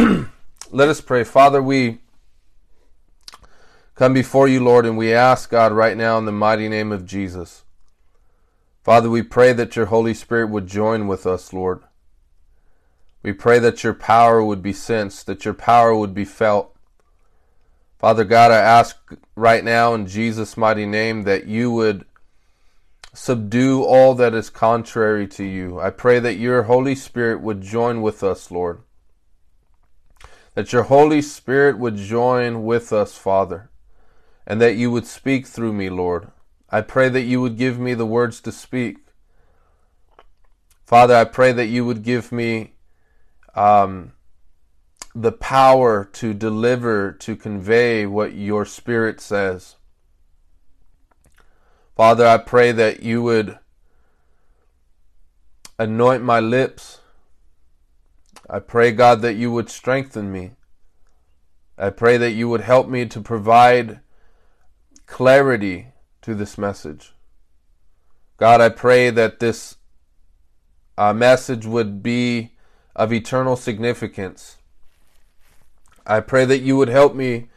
Let us pray. Father, we come before you, Lord, and we ask, God, right now in the mighty name of Jesus. Father, we pray that your Holy Spirit would join with us, Lord. We pray that your power would be sensed, that your power would be felt. Father God, I ask right now in Jesus' mighty name that you would subdue all that is contrary to you. I pray that your Holy Spirit would join with us, Lord. That your Holy Spirit would join with us, Father, and that you would speak through me, Lord. I pray that you would give me the words to speak. Father, I pray that you would give me um, the power to deliver, to convey what your Spirit says. Father, I pray that you would anoint my lips. I pray, God, that you would strengthen me. I pray that you would help me to provide clarity to this message. God, I pray that this uh, message would be of eternal significance. I pray that you would help me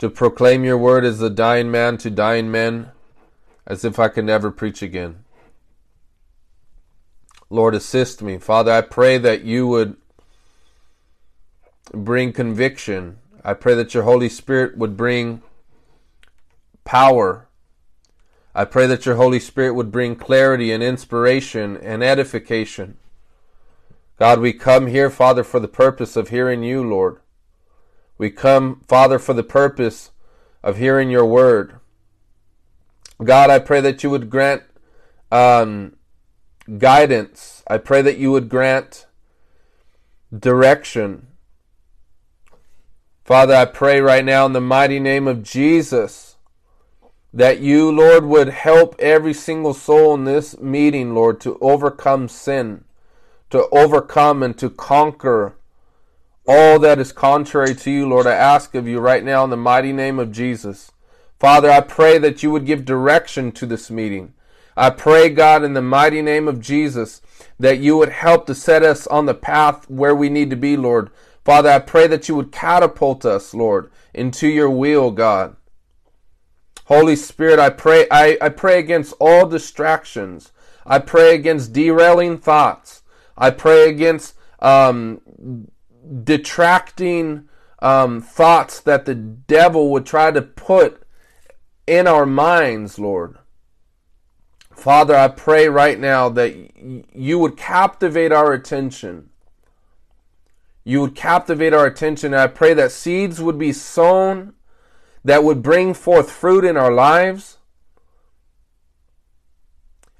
to proclaim your word as a dying man to dying men, as if I could never preach again. Lord, assist me. Father, I pray that you would bring conviction. I pray that your Holy Spirit would bring power. I pray that your Holy Spirit would bring clarity and inspiration and edification. God, we come here, Father, for the purpose of hearing you, Lord. We come, Father, for the purpose of hearing your word. God, I pray that you would grant um, guidance. I pray that you would grant direction. Father, I pray right now in the mighty name of Jesus that you, Lord, would help every single soul in this meeting, Lord, to overcome sin, to overcome and to conquer all that is contrary to you, Lord, I ask of you right now in the mighty name of Jesus. Father, I pray that you would give direction to this meeting. I pray, God, in the mighty name of Jesus, that you would help to set us on the path where we need to be, Lord. Father, I pray that you would catapult us, Lord, into your will, God. Holy Spirit, I pray, I, I pray against all distractions. I pray against derailing thoughts. I pray against um, detracting um, thoughts that the devil would try to put in our minds, Lord. Father, I pray right now that you would captivate our attention. You would captivate our attention. And I pray that seeds would be sown that would bring forth fruit in our lives.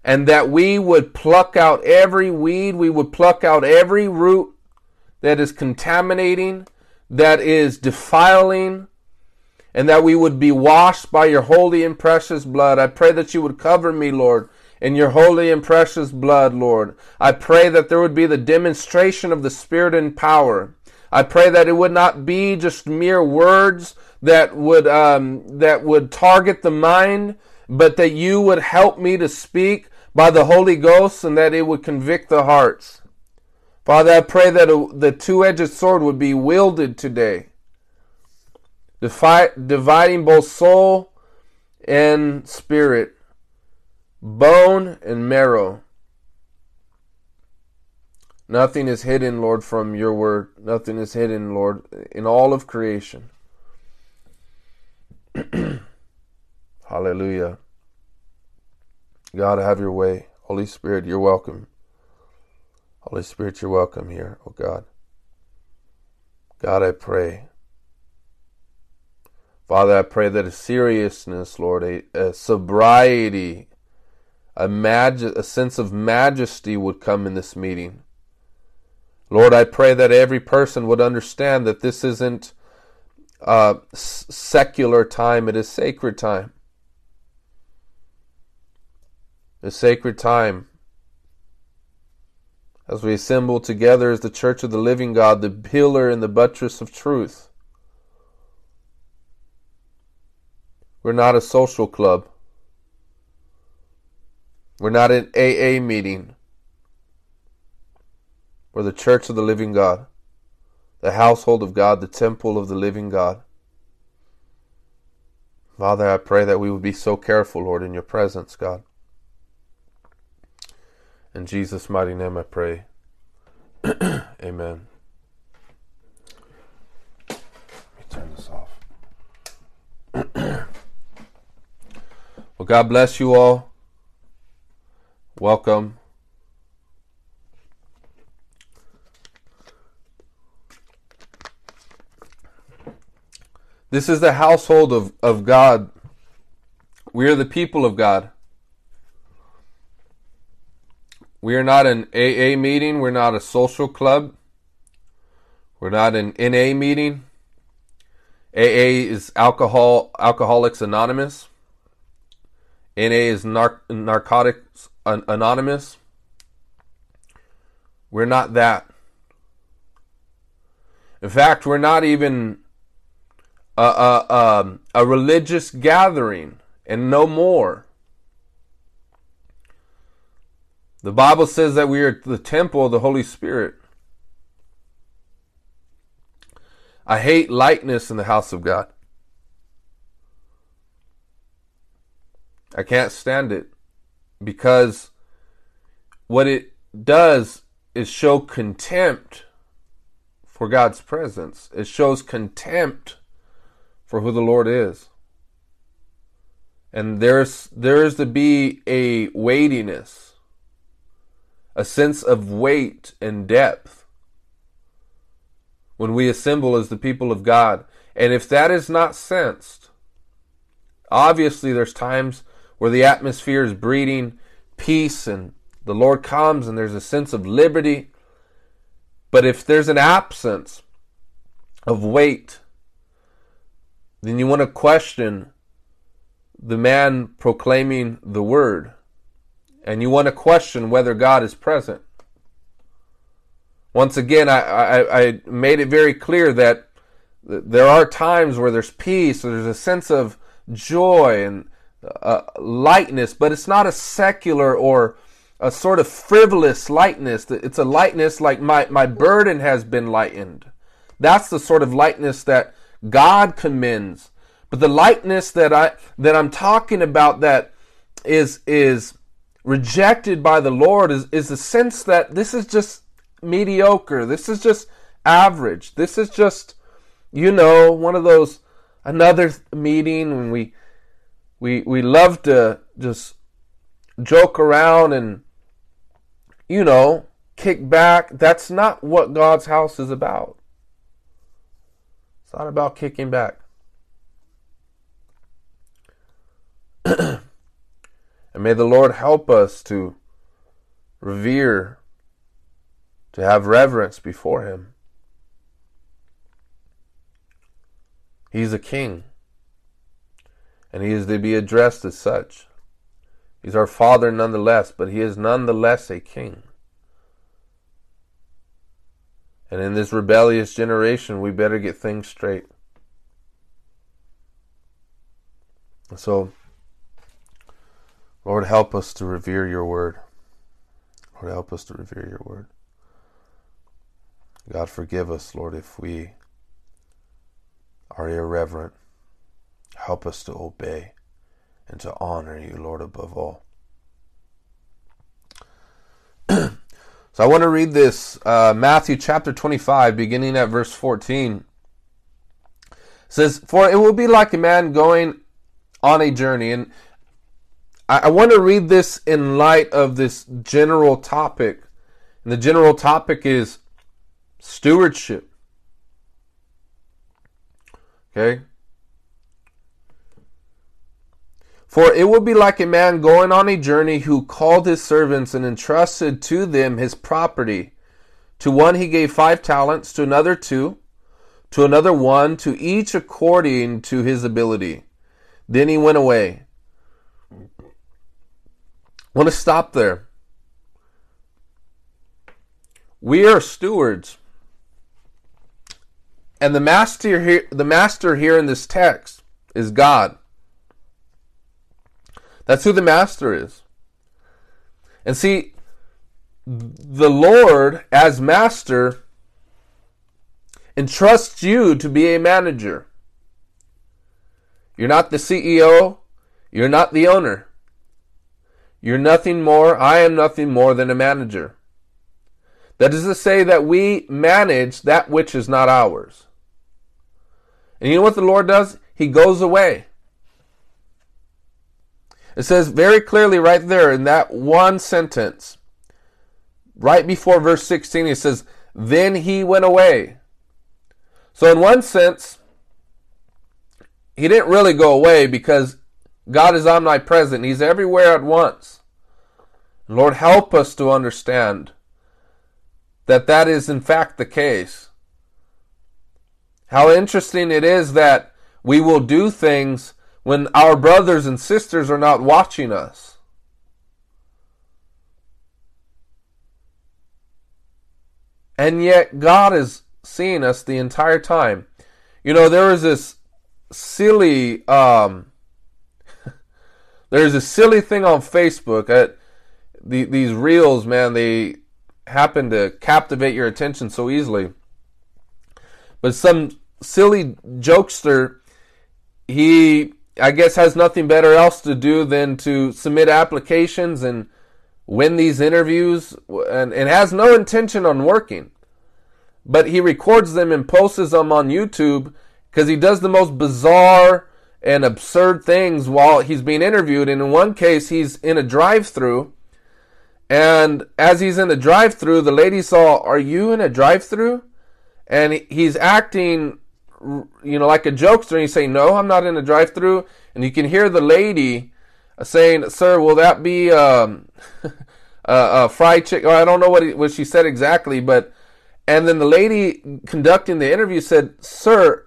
And that we would pluck out every weed, we would pluck out every root that is contaminating, that is defiling, and that we would be washed by your holy and precious blood. I pray that you would cover me, Lord, in your holy and precious blood, Lord. I pray that there would be the demonstration of the Spirit and power. I pray that it would not be just mere words that would um, that would target the mind, but that you would help me to speak by the Holy Ghost, and that it would convict the hearts. Father, I pray that a, the two edged sword would be wielded today, dividing both soul and spirit, bone and marrow. Nothing is hidden, Lord, from your word. Nothing is hidden, Lord, in all of creation. Hallelujah. God, have your way. Holy Spirit, you're welcome. Holy Spirit, you're welcome here, oh God. God, I pray. Father, I pray that a seriousness, Lord, a, a sobriety, a, maj- a sense of majesty would come in this meeting. Lord, I pray that every person would understand that this isn't uh, secular time, it is sacred time. A sacred time as we assemble together as the church of the living God, the pillar and the buttress of truth. We're not a social club. We're not an AA meeting. We're the church of the living God. the household of God, the temple of the living God. Father, I pray that we would be so careful, Lord, in your presence, God. In Jesus' mighty name I pray. Amen. Let me turn this off. well, God bless you all. Welcome. This is the household of, of God. We are the people of God. We are not an AA meeting. We're not a social club. We're not an NA meeting. AA is Alcohol Alcoholics Anonymous. NA is Nar- Narcotics Anonymous. We're not that. In fact, we're not even a, a, a, a religious gathering and no more. The Bible says that we are the temple of the Holy Spirit. I hate lightness in the house of God. I can't stand it because what it does is show contempt for God's presence. It shows contempt for who the Lord is. And there's there's to be a weightiness, a sense of weight and depth when we assemble as the people of God. And if that is not sensed, obviously there's times where the atmosphere is breeding peace and the Lord comes and there's a sense of liberty. But if there's an absence of weight then you want to question the man proclaiming the word. And you want to question whether God is present. Once again, I, I, I made it very clear that there are times where there's peace, there's a sense of joy and uh, lightness, but it's not a secular or a sort of frivolous lightness. It's a lightness like my, my burden has been lightened. That's the sort of lightness that God commends. But the lightness that I that I'm talking about that is is rejected by the Lord is, is the sense that this is just mediocre. This is just average. This is just, you know, one of those another meeting when we we we love to just joke around and you know kick back. That's not what God's house is about. It's not about kicking back. and may the Lord help us to revere, to have reverence before Him. He's a king, and He is to be addressed as such. He's our Father nonetheless, but He is nonetheless a king. And in this rebellious generation, we better get things straight. So, Lord, help us to revere your word. Lord, help us to revere your word. God, forgive us, Lord, if we are irreverent. Help us to obey and to honor you, Lord, above all. So I want to read this uh, Matthew chapter 25, beginning at verse 14. It says, For it will be like a man going on a journey. And I, I want to read this in light of this general topic. And the general topic is stewardship. Okay? For it would be like a man going on a journey who called his servants and entrusted to them his property. To one he gave five talents, to another two, to another one, to each according to his ability. Then he went away. I want to stop there. We are stewards. And the master here, the master here in this text is God. That's who the master is. And see, the Lord as master entrusts you to be a manager. You're not the CEO. You're not the owner. You're nothing more. I am nothing more than a manager. That is to say that we manage that which is not ours. And you know what the Lord does? He goes away. It says very clearly right there in that one sentence, right before verse 16, it says, Then he went away. So, in one sense, he didn't really go away because God is omnipresent. He's everywhere at once. Lord, help us to understand that that is in fact the case. How interesting it is that we will do things when our brothers and sisters are not watching us. And yet God is seeing us the entire time. You know, there was this silly um there's a silly thing on Facebook at the, these reels, man, they happen to captivate your attention so easily. But some silly jokester, he, I guess, has nothing better else to do than to submit applications and win these interviews and, and has no intention on working. But he records them and posts them on YouTube because he does the most bizarre and absurd things while he's being interviewed. And in one case, he's in a drive through and as he's in the drive through, the lady saw, Are you in a drive through? And he's acting, you know, like a jokester. And he's saying, No, I'm not in a drive through. And you can hear the lady saying, Sir, will that be um, a, a fried chicken? I don't know what, what she said exactly, but. And then the lady conducting the interview said, Sir,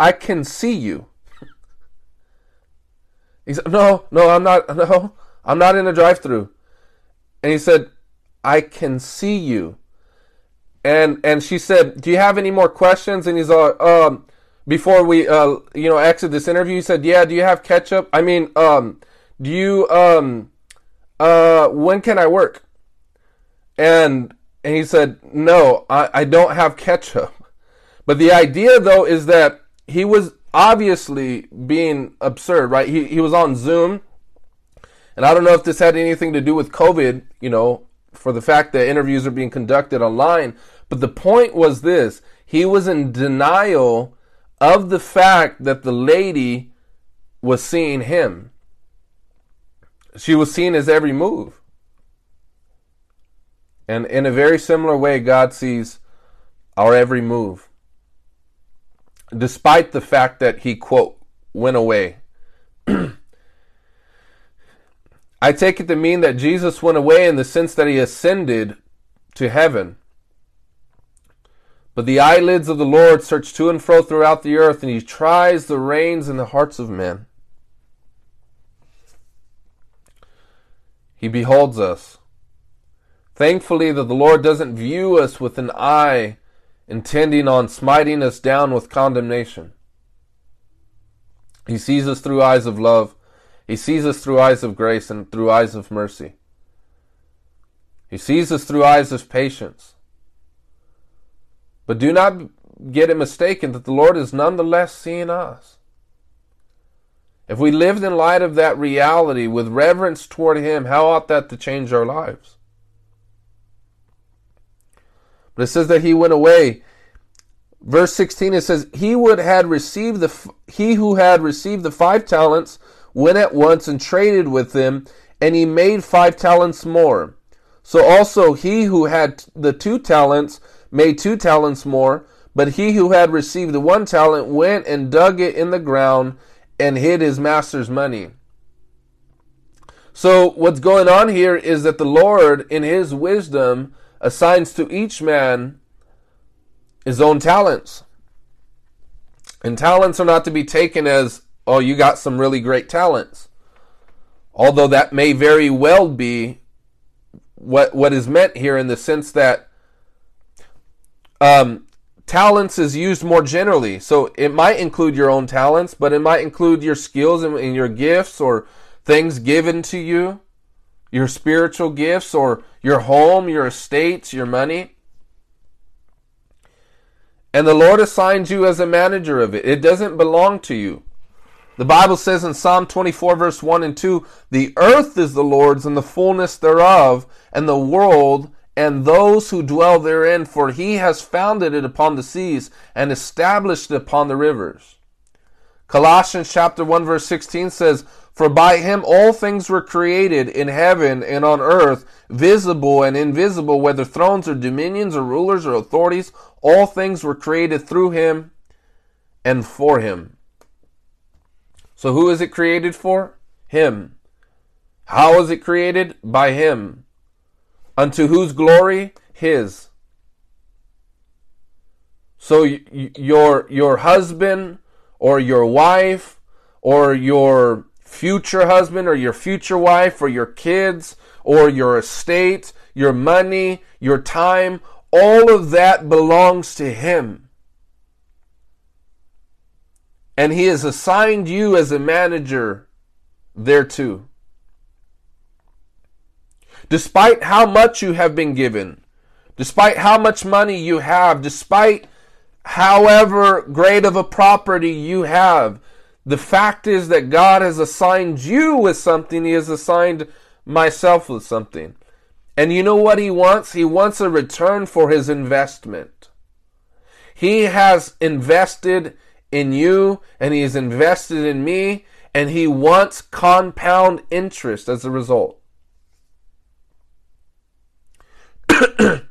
I can see you. He said, No, no, I'm not. No, I'm not in a drive through and he said, I can see you. And and she said, Do you have any more questions? And he's like, um, before we uh you know exit this interview, he said, Yeah, do you have ketchup? I mean, um, do you um uh when can I work? And and he said, No, I, I don't have ketchup. But the idea though is that he was obviously being absurd, right? He he was on Zoom and I don't know if this had anything to do with COVID, you know, for the fact that interviews are being conducted online. But the point was this he was in denial of the fact that the lady was seeing him. She was seeing his every move. And in a very similar way, God sees our every move. Despite the fact that he, quote, went away. I take it to mean that Jesus went away in the sense that he ascended to heaven. But the eyelids of the Lord search to and fro throughout the earth, and he tries the reins in the hearts of men. He beholds us. Thankfully, that the Lord doesn't view us with an eye intending on smiting us down with condemnation. He sees us through eyes of love he sees us through eyes of grace and through eyes of mercy. He sees us through eyes of patience. But do not get it mistaken that the Lord is nonetheless seeing us. If we lived in light of that reality with reverence toward Him, how ought that to change our lives? But it says that He went away. Verse 16 it says, He would had received the he who had received the five talents went at once and traded with them, and he made five talents more. So also he who had the two talents made two talents more, but he who had received the one talent went and dug it in the ground and hid his master's money. So what's going on here is that the Lord, in his wisdom, assigns to each man his own talents. And talents are not to be taken as oh, you got some really great talents. Although that may very well be what what is meant here in the sense that um, talents is used more generally. So it might include your own talents, but it might include your skills and, and your gifts or things given to you, your spiritual gifts or your home, your estates, your money. And the Lord assigns you as a manager of it. It doesn't belong to you. The Bible says in Psalm 24, verse 1 and 2 The earth is the Lord's and the fullness thereof, and the world and those who dwell therein, for he has founded it upon the seas and established it upon the rivers. Colossians chapter 1 verse 16 says, For by him all things were created in heaven and on earth, visible and invisible, whether thrones or dominions or rulers or authorities, all things were created through him and for him. So who is it created for? Him. How is it created? By him. Unto whose glory? His. So your your husband or your wife or your future husband or your future wife or your kids or your estate, your money, your time, all of that belongs to him. And he has assigned you as a manager thereto. Despite how much you have been given, despite how much money you have, despite however great of a property you have, the fact is that God has assigned you with something, He has assigned myself with something. And you know what He wants? He wants a return for His investment. He has invested in you and He is invested in me, and He wants compound interest as a result.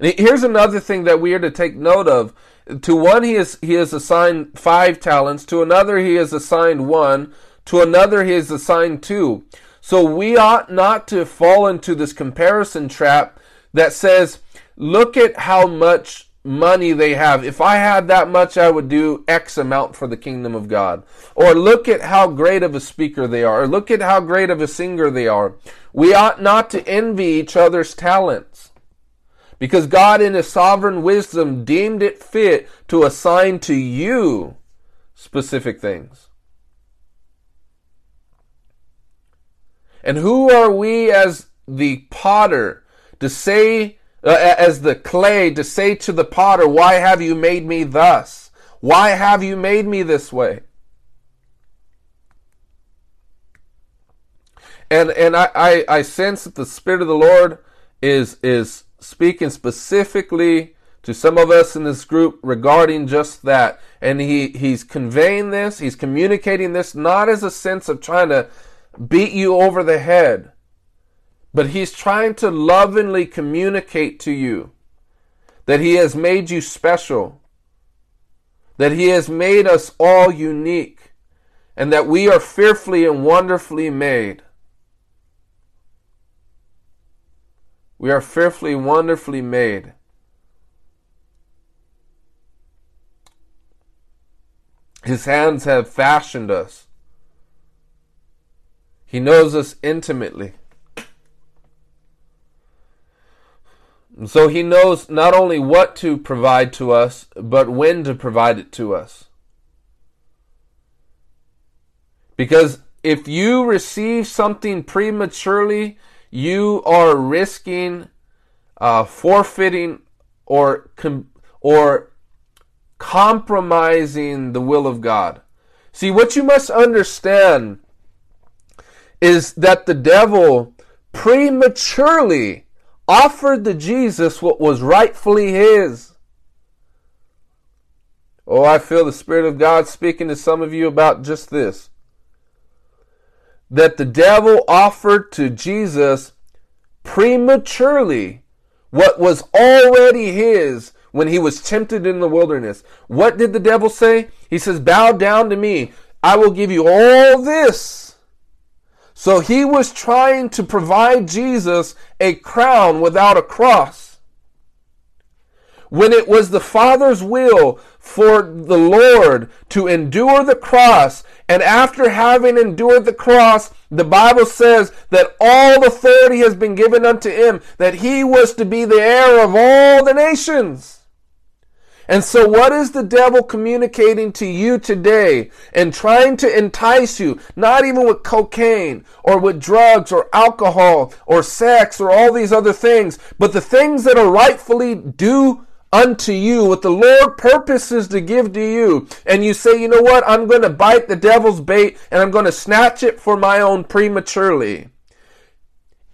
Here's another thing that we are to take note of. To one he is he is assigned five talents, to another he is assigned one, to another he is assigned two. So we ought not to fall into this comparison trap that says, look at how much money they have. If I had that much, I would do X amount for the kingdom of God. Or look at how great of a speaker they are. Or look at how great of a singer they are. We ought not to envy each other's talents because God, in His sovereign wisdom, deemed it fit to assign to you specific things. And who are we as the potter to say, Uh, as the clay, to say to the potter, Why have you made me thus? Why have you made me this way? And and I, I, I sense that the Spirit of the Lord is is speaking specifically to some of us in this group regarding just that. And he, he's conveying this, he's communicating this not as a sense of trying to beat you over the head, but he's trying to lovingly communicate to you that he has made you special, that he has made us all unique, and that we are fearfully and wonderfully made. We are fearfully, wonderfully made. His hands have fashioned us. He knows us intimately. So he knows not only what to provide to us, but when to provide it to us. Because if you receive something prematurely, you are risking uh, forfeiting or com- or compromising the will of God. See, what you must understand is that the devil prematurely offered to Jesus what was rightfully his. Oh, I feel the Spirit of God speaking to some of you about just this that the devil offered to Jesus prematurely what was already his when he was tempted in the wilderness. What did the devil say? He says, Bow down to me. I will give you all this. So he was trying to provide Jesus a crown without a cross. When it was the Father's will for the Lord to endure the cross and after having endured the cross, the Bible says that all authority has been given unto him, that he was to be the heir of all the nations. And so, what is the devil communicating to you today and trying to entice you, not even with cocaine or with drugs or alcohol or sex or all these other things, but the things that are rightfully due unto you, what the Lord purposes to give to you, and you say, you know what, I'm going to bite the devil's bait and I'm going to snatch it for my own prematurely.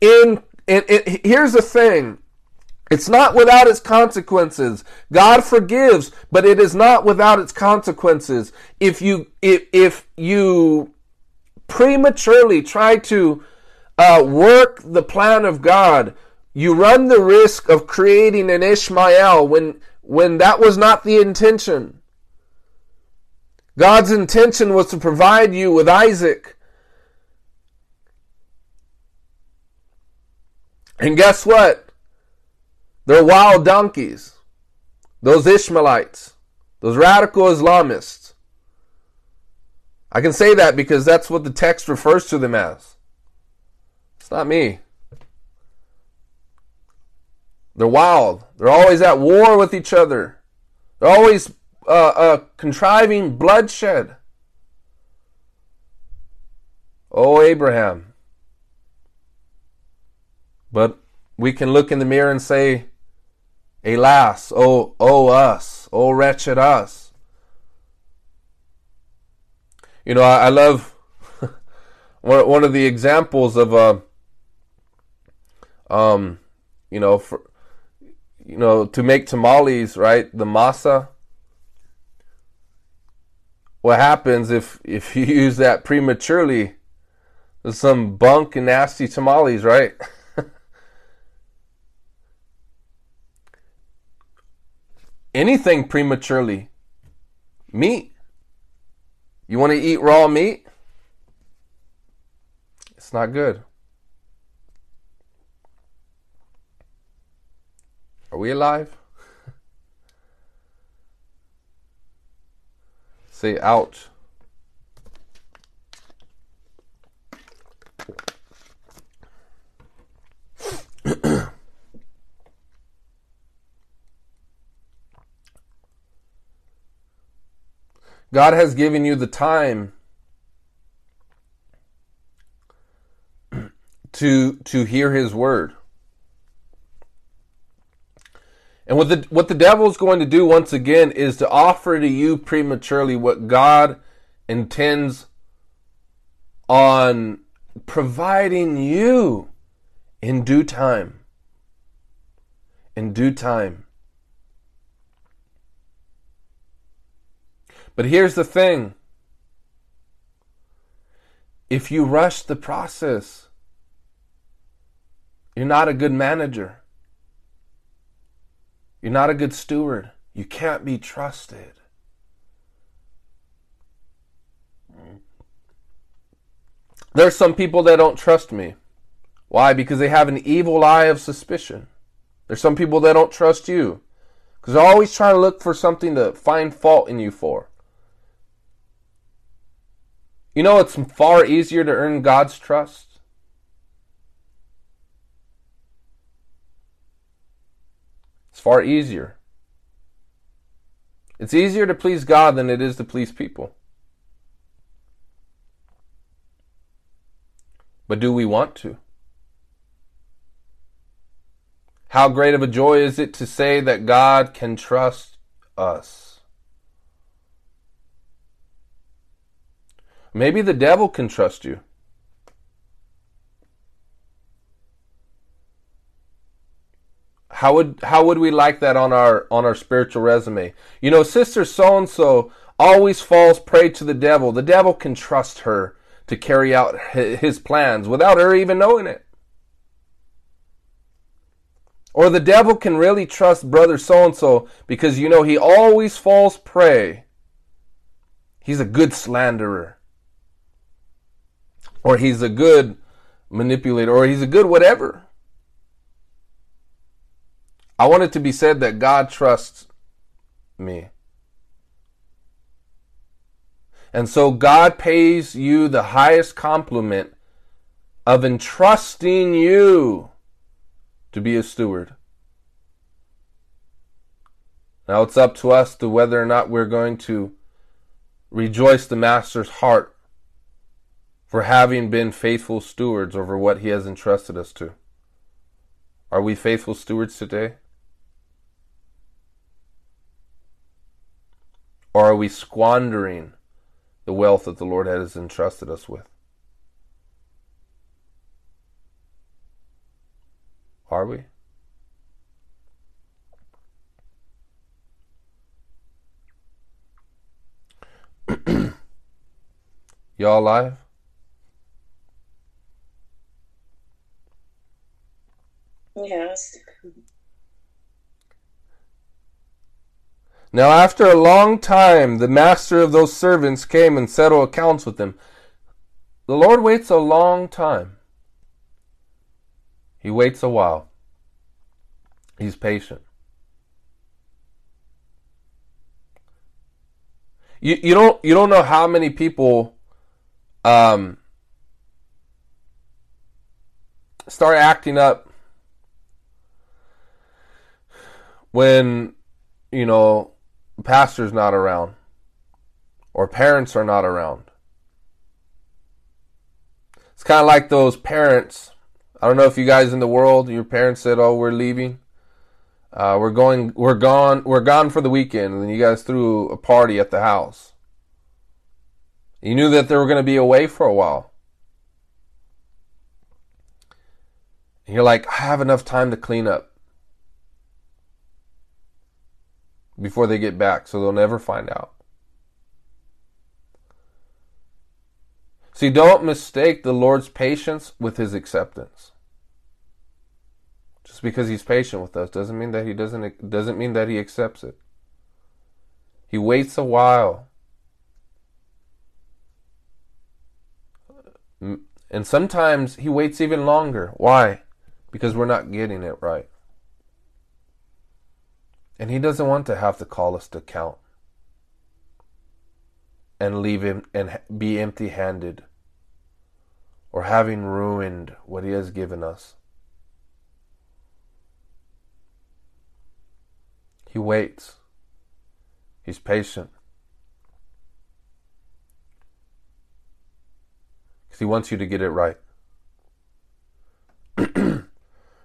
In, in, in here's the thing. It's not without its consequences. God forgives, but it is not without its consequences. If you if, if you prematurely try to uh, work the plan of God, you run the risk of creating an Ishmael when, when that was not the intention. God's intention was to provide you with Isaac. And guess what? They're wild donkeys. Those Ishmaelites. Those radical Islamists. I can say that because that's what the text refers to them as. It's not me. They're wild. They're always at war with each other. They're always uh, uh, contriving bloodshed. Oh, Abraham. But we can look in the mirror and say, Alas, oh, oh us, oh wretched us. You know, I, I love one, one of the examples of, uh, um, you know, for, you know, to make tamales, right? The masa. What happens if if you use that prematurely? There's some bunk and nasty tamales, right? Anything prematurely. Meat. You want to eat raw meat? It's not good. Are we alive? Say ouch. God has given you the time to to hear his word. And what the what the devil is going to do once again is to offer to you prematurely what God intends on providing you in due time. In due time. But here's the thing. If you rush the process, you're not a good manager. You're not a good steward. You can't be trusted. There's some people that don't trust me. Why? Because they have an evil eye of suspicion. There's some people that don't trust you because they're always trying to look for something to find fault in you for. You know, it's far easier to earn God's trust It's far easier. It's easier to please God than it is to please people. But do we want to? How great of a joy is it to say that God can trust us? Maybe the devil can trust you. How would how would we like that on our on our spiritual resume? You know, sister so and so always falls prey to the devil. The devil can trust her to carry out his plans without her even knowing it. Or the devil can really trust brother so and so because you know he always falls prey. He's a good slanderer. Or he's a good manipulator or he's a good whatever. I want it to be said that God trusts me. And so God pays you the highest compliment of entrusting you to be a steward. Now it's up to us to whether or not we're going to rejoice the Master's heart for having been faithful stewards over what he has entrusted us to. Are we faithful stewards today? Or are we squandering the wealth that the Lord has entrusted us with? Are we? Y'all alive? Yes. Now, after a long time, the master of those servants came and settled accounts with them. The Lord waits a long time. He waits a while. He's patient. You, you don't you don't know how many people um, start acting up when you know pastor's not around or parents are not around. It's kind of like those parents. I don't know if you guys in the world, your parents said, "Oh, we're leaving. Uh, we're going. We're gone. We're gone for the weekend." And you guys threw a party at the house. You knew that they were going to be away for a while. And you're like, I have enough time to clean up before they get back, so they'll never find out. See, don't mistake the Lord's patience with his acceptance. Just because he's patient with us doesn't mean that he doesn't doesn't mean that he accepts it. He waits a while. And sometimes he waits even longer. Why? Because we're not getting it right. And he doesn't want to have to call us to account and leave him and be empty handed or having ruined what he has given us. He waits. He's patient. Because he wants you to get it right.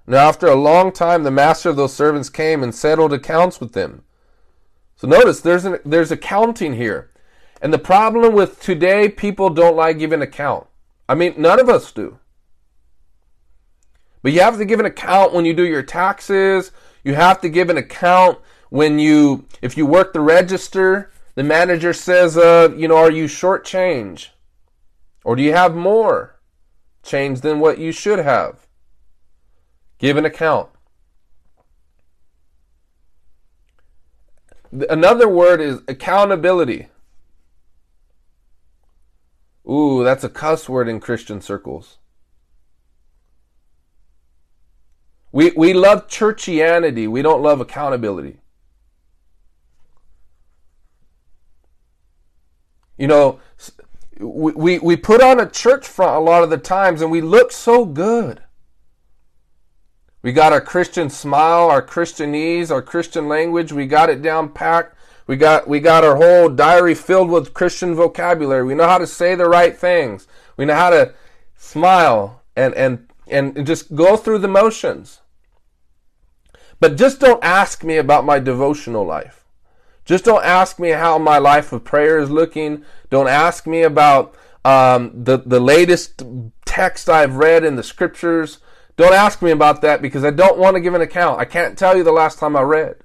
now, after a long time, the master of those servants came and settled accounts with them. So notice there's an, there's accounting here. And the problem with today, people don't like giving account. I mean, none of us do. But you have to give an account when you do your taxes. You have to give an account when you, if you work the register, the manager says, uh, you know, are you short change? Or do you have more change than what you should have? Give an account. Another word is accountability. Ooh, that's a cuss word in Christian circles. We, we love churchianity. We don't love accountability. You know, we, we, we put on a church front a lot of the times and we look so good. We got our Christian smile, our Christianese, our Christian language. We got it down packed. We got we got our whole diary filled with Christian vocabulary. We know how to say the right things. We know how to smile and and and just go through the motions. But just don't ask me about my devotional life. Just don't ask me how my life of prayer is looking. Don't ask me about um, the the latest text I've read in the scriptures. Don't ask me about that because I don't want to give an account. I can't tell you the last time I read.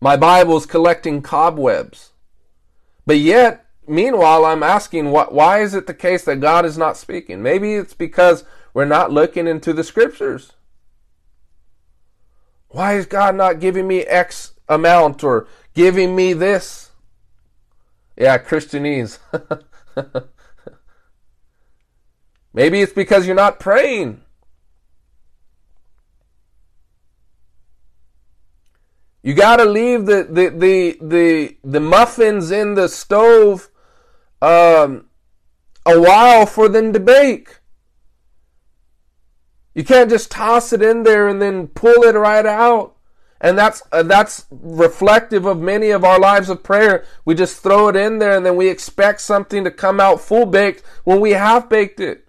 My Bible is collecting cobwebs. But yet, meanwhile, I'm asking, what, why is it the case that God is not speaking? Maybe it's because we're not looking into the scriptures. Why is God not giving me X amount or giving me this? Yeah, Christianese. Maybe it's because you're not praying. You got to leave the, the, the, the, the muffins in the stove um, a while for them to bake. You can't just toss it in there and then pull it right out. And that's uh, that's reflective of many of our lives of prayer. We just throw it in there and then we expect something to come out full baked when we have baked it.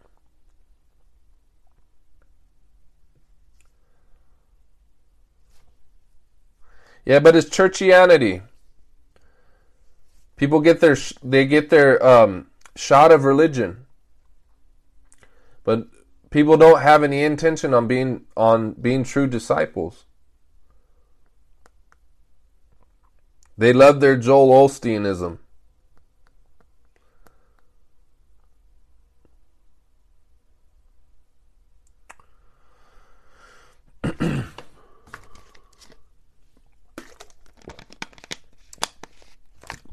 Yeah, but it's churchianity. People get their they get their um, shot of religion, but people don't have any intention on being on being true disciples. They love their Joel Osteenism.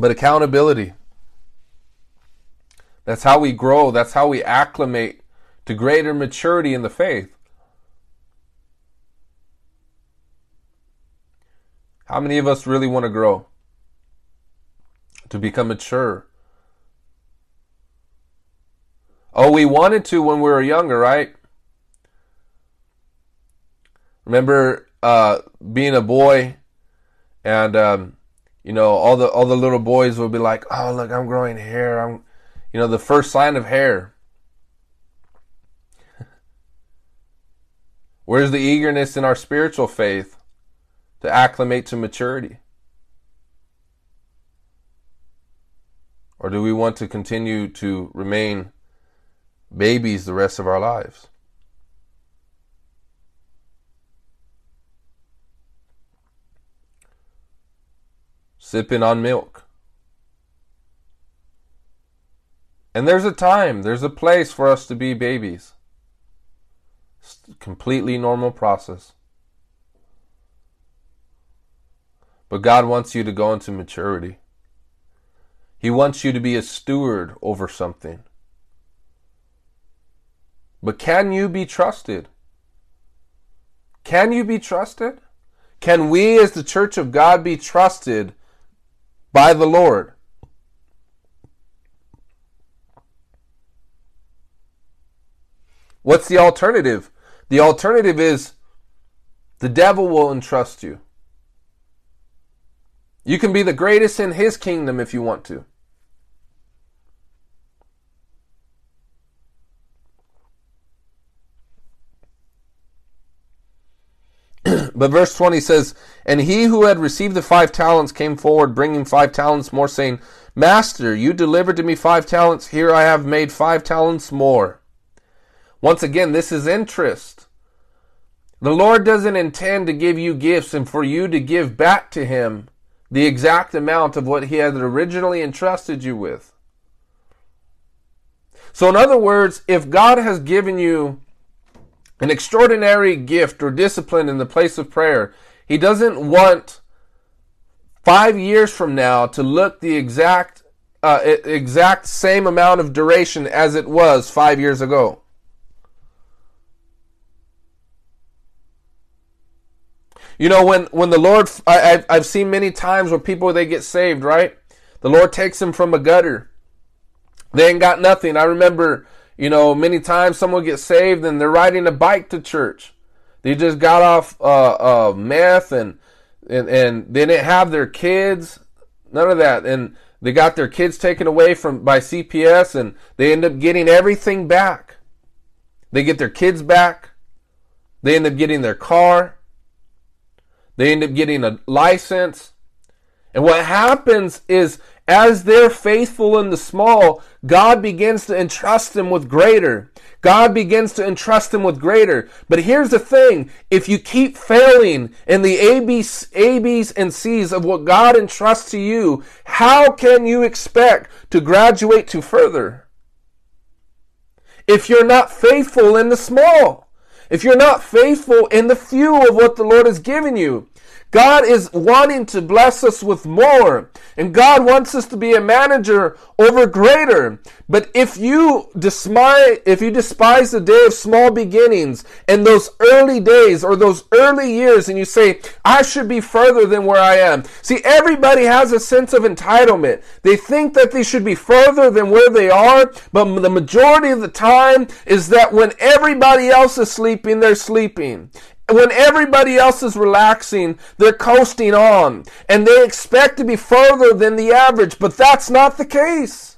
But accountability. That's how we grow. That's how we acclimate to greater maturity in the faith. How many of us really want to grow? To become mature? Oh, we wanted to when we were younger, right? Remember uh, being a boy, and um, you know all the all the little boys will be like, "Oh, look, I'm growing hair. I'm, you know, the first sign of hair." Where's the eagerness in our spiritual faith to acclimate to maturity? Or do we want to continue to remain babies the rest of our lives? Sipping on milk. And there's a time, there's a place for us to be babies. It's a completely normal process. But God wants you to go into maturity. He wants you to be a steward over something. But can you be trusted? Can you be trusted? Can we, as the church of God, be trusted by the Lord. What's the alternative? The alternative is the devil will entrust you. You can be the greatest in his kingdom if you want to. But verse 20 says, And he who had received the five talents came forward, bringing five talents more, saying, Master, you delivered to me five talents. Here I have made five talents more. Once again, this is interest. The Lord doesn't intend to give you gifts and for you to give back to Him the exact amount of what He had originally entrusted you with. So, in other words, if God has given you an extraordinary gift or discipline in the place of prayer. He doesn't want five years from now to look the exact uh, exact same amount of duration as it was five years ago. You know, when when the Lord, I, I've seen many times where people they get saved, right? The Lord takes them from a gutter. They ain't got nothing. I remember you know, many times someone gets saved and they're riding a bike to church. They just got off uh, uh, meth and, and and they didn't have their kids, none of that, and they got their kids taken away from by CPS, and they end up getting everything back. They get their kids back. They end up getting their car. They end up getting a license. And what happens is as they're faithful in the small, God begins to entrust them with greater. God begins to entrust them with greater. But here's the thing. If you keep failing in the AB's, AB's and C's of what God entrusts to you, how can you expect to graduate to further? If you're not faithful in the small, if you're not faithful in the few of what the Lord has given you, God is wanting to bless us with more. And God wants us to be a manager over greater. But if you despise, if you despise the day of small beginnings and those early days or those early years and you say, I should be further than where I am. See, everybody has a sense of entitlement. They think that they should be further than where they are, but the majority of the time is that when everybody else is sleeping, they're sleeping when everybody else is relaxing, they're coasting on and they expect to be further than the average, but that's not the case.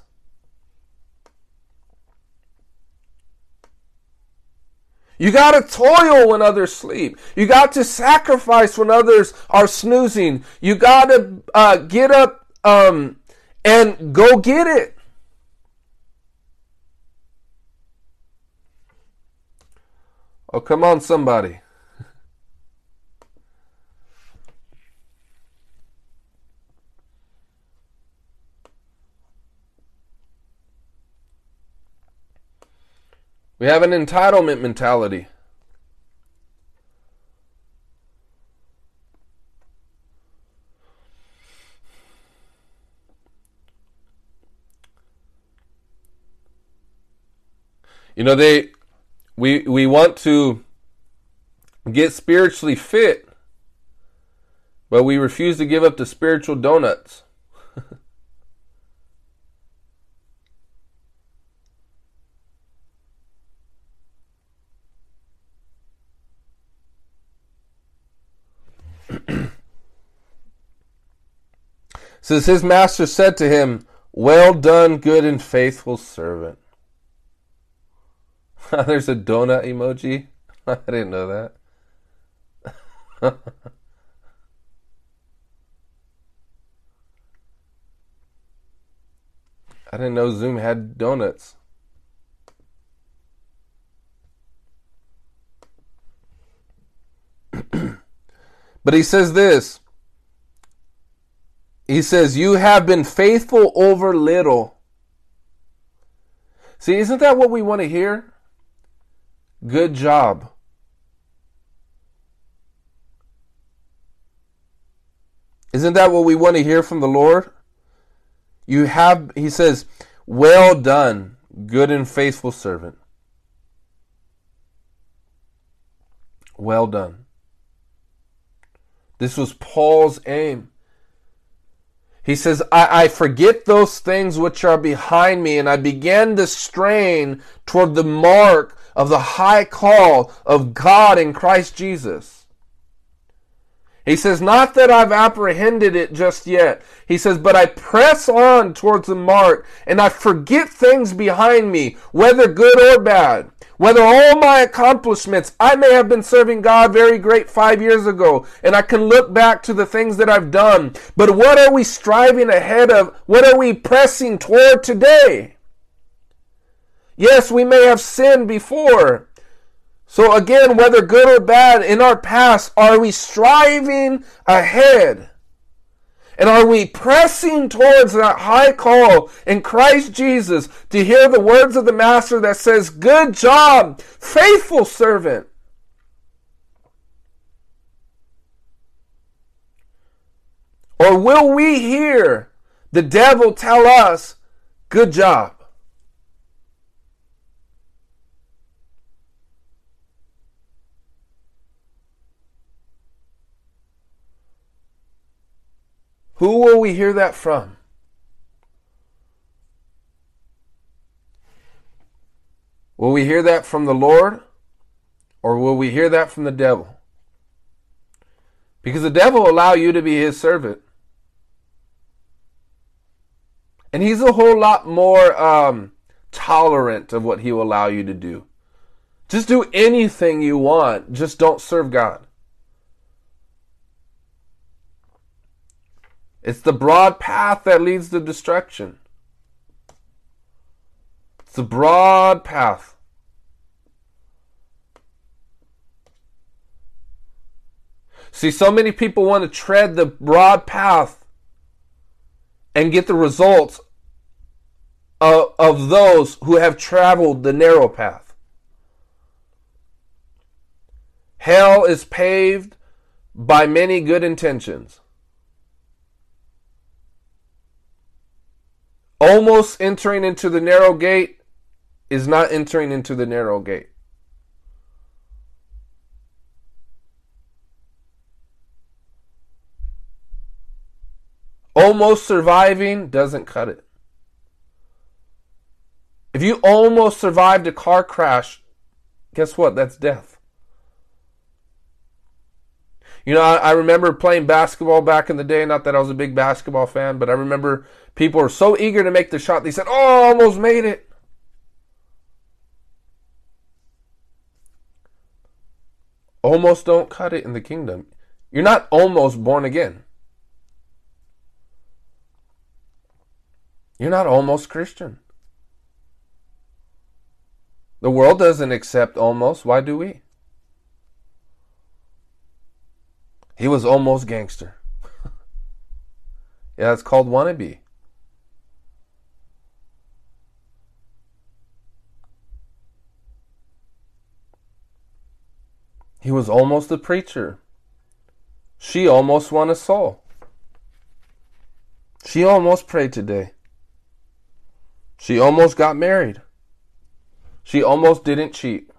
You got to toil when others sleep. You got to sacrifice when others are snoozing. You got to uh, get up um, and go get it. Oh, come on, somebody. We have an entitlement mentality. You know, they we we want to get spiritually fit, but we refuse to give up the spiritual donuts. Says his master said to him, Well done, good and faithful servant. There's a donut emoji. I didn't know that. I didn't know Zoom had donuts. but he says this. He says, You have been faithful over little. See, isn't that what we want to hear? Good job. Isn't that what we want to hear from the Lord? You have, he says, well done, good and faithful servant. Well done. This was Paul's aim. He says, I, I, forget those things which are behind me, and I begin to strain toward the mark of the high call of God in Christ Jesus. He says, Not that I've apprehended it just yet. He says, But I press on towards the mark, and I forget things behind me, whether good or bad. Whether all my accomplishments, I may have been serving God very great five years ago, and I can look back to the things that I've done. But what are we striving ahead of? What are we pressing toward today? Yes, we may have sinned before. So again, whether good or bad in our past, are we striving ahead? And are we pressing towards that high call in Christ Jesus to hear the words of the Master that says, Good job, faithful servant? Or will we hear the devil tell us, Good job? Who will we hear that from? Will we hear that from the Lord or will we hear that from the devil? Because the devil will allow you to be his servant. And he's a whole lot more um, tolerant of what he will allow you to do. Just do anything you want, just don't serve God. It's the broad path that leads to destruction. It's the broad path. See, so many people want to tread the broad path and get the results of, of those who have traveled the narrow path. Hell is paved by many good intentions. Almost entering into the narrow gate is not entering into the narrow gate. Almost surviving doesn't cut it. If you almost survived a car crash, guess what? That's death. You know, I, I, remember playing basketball back in the day. Not that I was a big basketball fan, but I remember people are so eager to make the shot. They said, "Oh, almost made it." Almost don't cut it in the kingdom. You're not almost born again. You're not almost Christian. The world doesn't accept almost. Why do we? He was almost gangster. yeah, it's called wannabe. He was almost a preacher. She almost won a soul. She almost prayed today. She almost got married. She almost didn't cheat.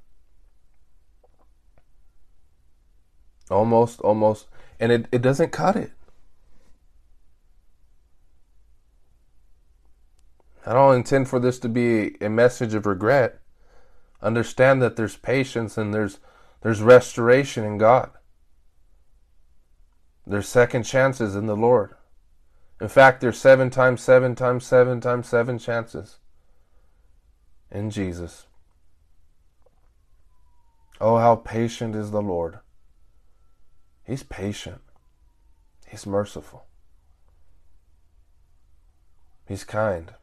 Almost, almost. And it, it doesn't cut it. I don't intend for this to be a message of regret. Understand that there's patience and there's there's restoration in God. There's second chances in the Lord. In fact, there's seven times seven times seven times seven chances in Jesus. Oh, how patient is the Lord. He's patient. He's merciful. He's kind.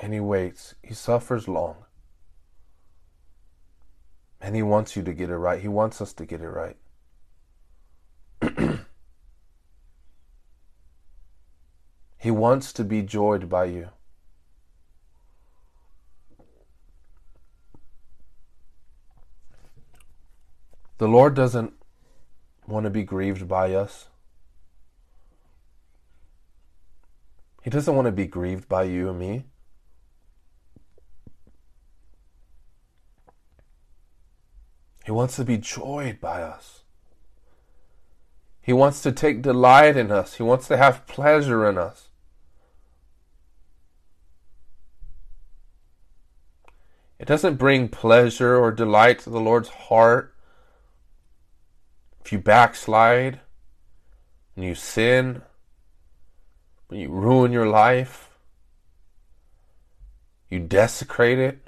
And he waits. He suffers long. And he wants you to get it right. He wants us to get it right. he wants to be joyed by you. The Lord doesn't want to be grieved by us. He doesn't want to be grieved by you and me. He wants to be joyed by us. He wants to take delight in us. He wants to have pleasure in us. It doesn't bring pleasure or delight to the Lord's heart if you backslide and you sin, when you ruin your life, you desecrate it,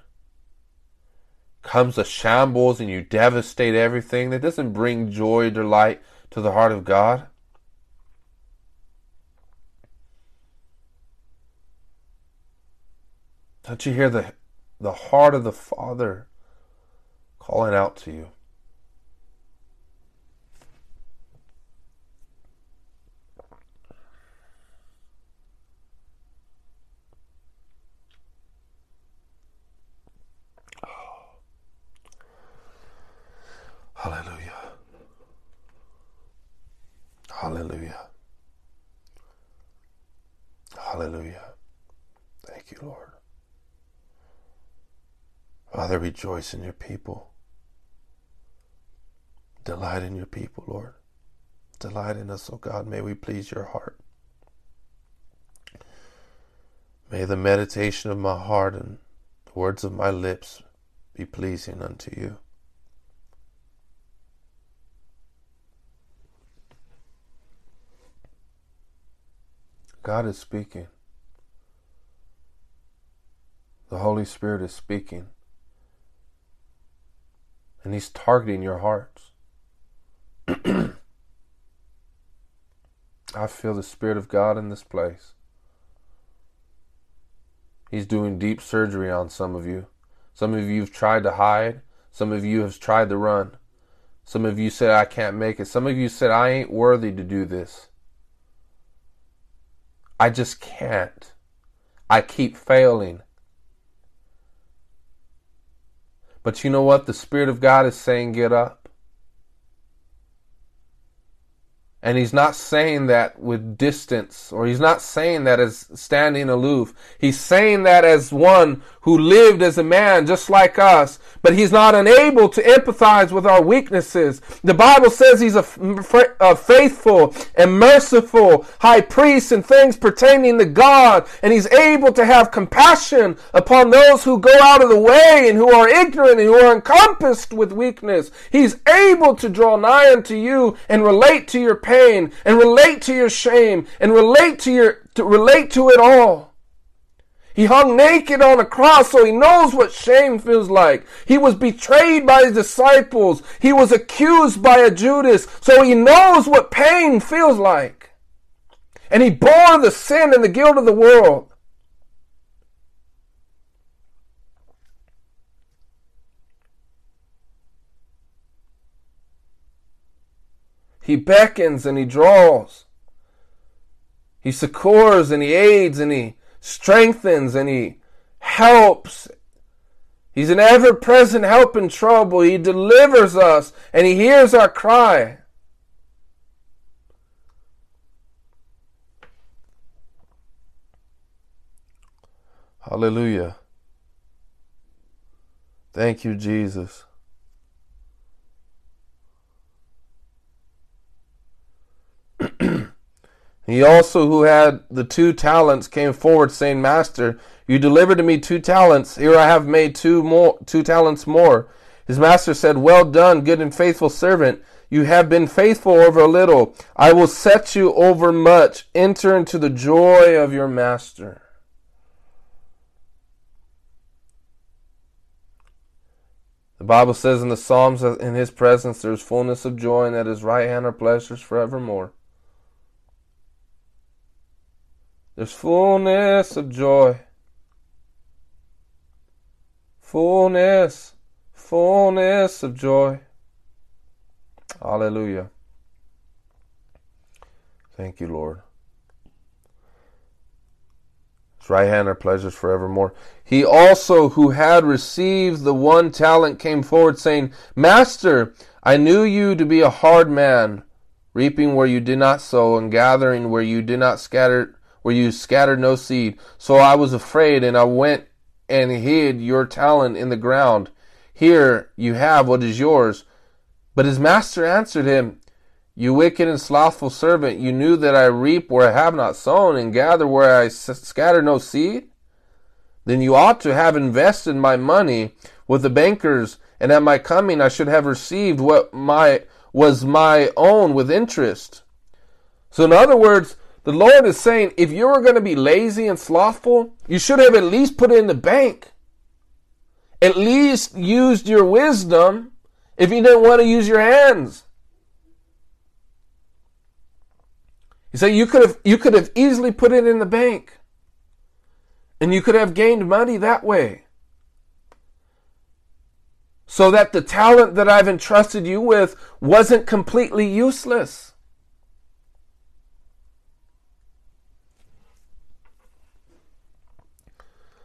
comes a shambles and you devastate everything, that doesn't bring joy, delight to the heart of God. Don't you hear the, the heart of the Father calling out to you? Hallelujah. Hallelujah. Hallelujah. Thank you, Lord. Father, rejoice in your people. Delight in your people, Lord. Delight in us, O God. May we please your heart. May the meditation of my heart and the words of my lips be pleasing unto you. God is speaking. The Holy Spirit is speaking. And He's targeting your hearts. I feel the Spirit of God in this place. He's doing deep surgery on some of you. Some of you have tried to hide. Some of you have tried to run. Some of you said, I can't make it. Some of you said, I ain't worthy to do this. I just can't. I keep failing. But you know what? The Spirit of God is saying, get up. And he's not saying that with distance, or he's not saying that as standing aloof. He's saying that as one who lived as a man just like us, but he's not unable to empathize with our weaknesses. The Bible says he's a, a faithful and merciful high priest in things pertaining to God, and he's able to have compassion upon those who go out of the way and who are ignorant and who are encompassed with weakness. He's able to draw nigh unto you and relate to your pain and relate to your shame and relate to your to relate to it all. He hung naked on a cross so he knows what shame feels like. He was betrayed by his disciples. He was accused by a Judas so he knows what pain feels like. And he bore the sin and the guilt of the world. He beckons and he draws. He succors and he aids and he strengthens and he helps. He's an ever present help in trouble. He delivers us and he hears our cry. Hallelujah. Thank you, Jesus. He also, who had the two talents, came forward, saying, Master, you delivered to me two talents. Here I have made two more, two talents more. His master said, Well done, good and faithful servant. You have been faithful over a little. I will set you over much. Enter into the joy of your master. The Bible says in the Psalms that in his presence there is fullness of joy, and at his right hand are pleasures forevermore. There's fullness of joy. Fullness, fullness of joy. Hallelujah. Thank you, Lord. His right hand are pleasures forevermore. He also, who had received the one talent, came forward, saying, Master, I knew you to be a hard man, reaping where you did not sow, and gathering where you did not scatter, where you scattered no seed. So I was afraid, and I went and hid your talent in the ground. Here you have what is yours. But his master answered him, You wicked and slothful servant, you knew that I reap where I have not sown, and gather where I scatter no seed? Then you ought to have invested my money with the bankers, and at my coming I should have received what my was my own with interest. So in other words, the Lord is saying, if you were going to be lazy and slothful, you should have at least put it in the bank. At least used your wisdom if you didn't want to use your hands. He said you could have you could have easily put it in the bank. And you could have gained money that way. So that the talent that I've entrusted you with wasn't completely useless.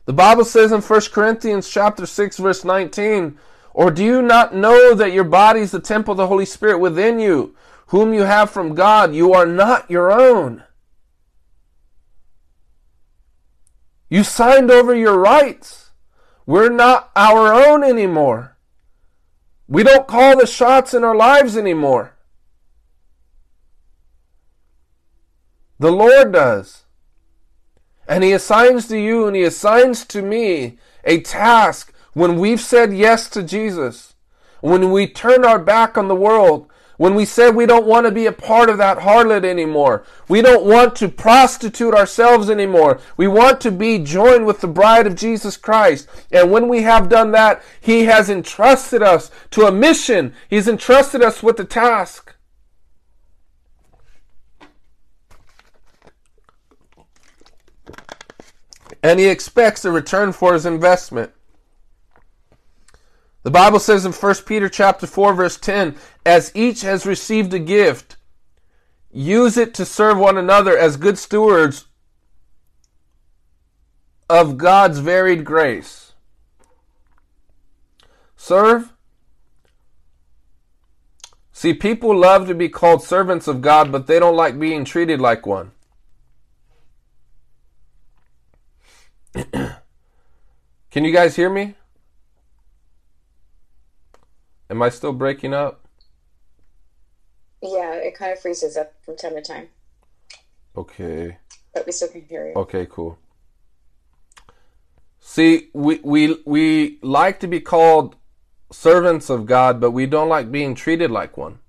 The Bible says in 1 Corinthians chapter 6 verse 19, or do you not know that your body is the temple of the Holy Spirit within you, whom you have from God? You are not your own. You signed over your rights. We're not our own anymore. We don't call the shots in our lives anymore. The Lord does. And He assigns to you and He assigns to me a task when we've said yes to Jesus, when we turn our back on the world, when we said we don't want to be a part of that harlot anymore. We don't want to prostitute ourselves anymore. We want to be joined with the bride of Jesus Christ. And when we have done that, He has entrusted us to a mission. He's entrusted us with a task. And he expects a return for his investment. The Bible says in 1 Peter chapter 4 verse 10, as each has received a gift, use it to serve one another as good stewards of God's varied grace. Serve. See, people love to be called servants of God, but they don't like being treated like one. Can you guys hear me? Am I still breaking up? Yeah, it kind of freezes up from time to time. Okay. But we still can hear you. Okay, cool. See, we we we like to be called servants of God, but we don't like being treated like one.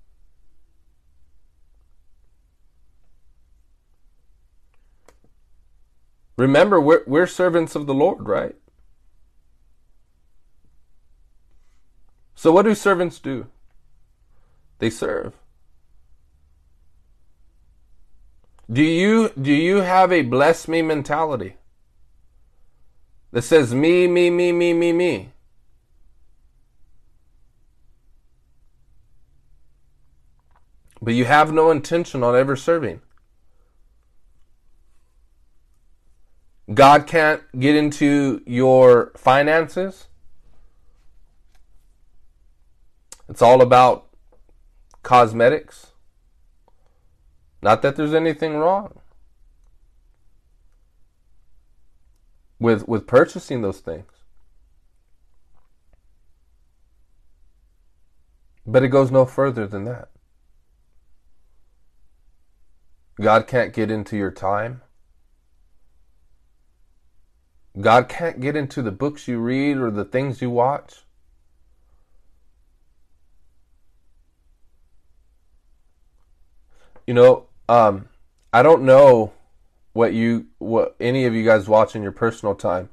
Remember, we're, we're servants of the Lord, right? So, what do servants do? They serve. Do you do you have a bless me mentality? That says me, me, me, me, me, me. But you have no intention on ever serving. God can't get into your finances. It's all about cosmetics. Not that there's anything wrong with with purchasing those things. But it goes no further than that. God can't get into your time. God can't get into the books you read or the things you watch. You know, um, I don't know what you what any of you guys watch in your personal time,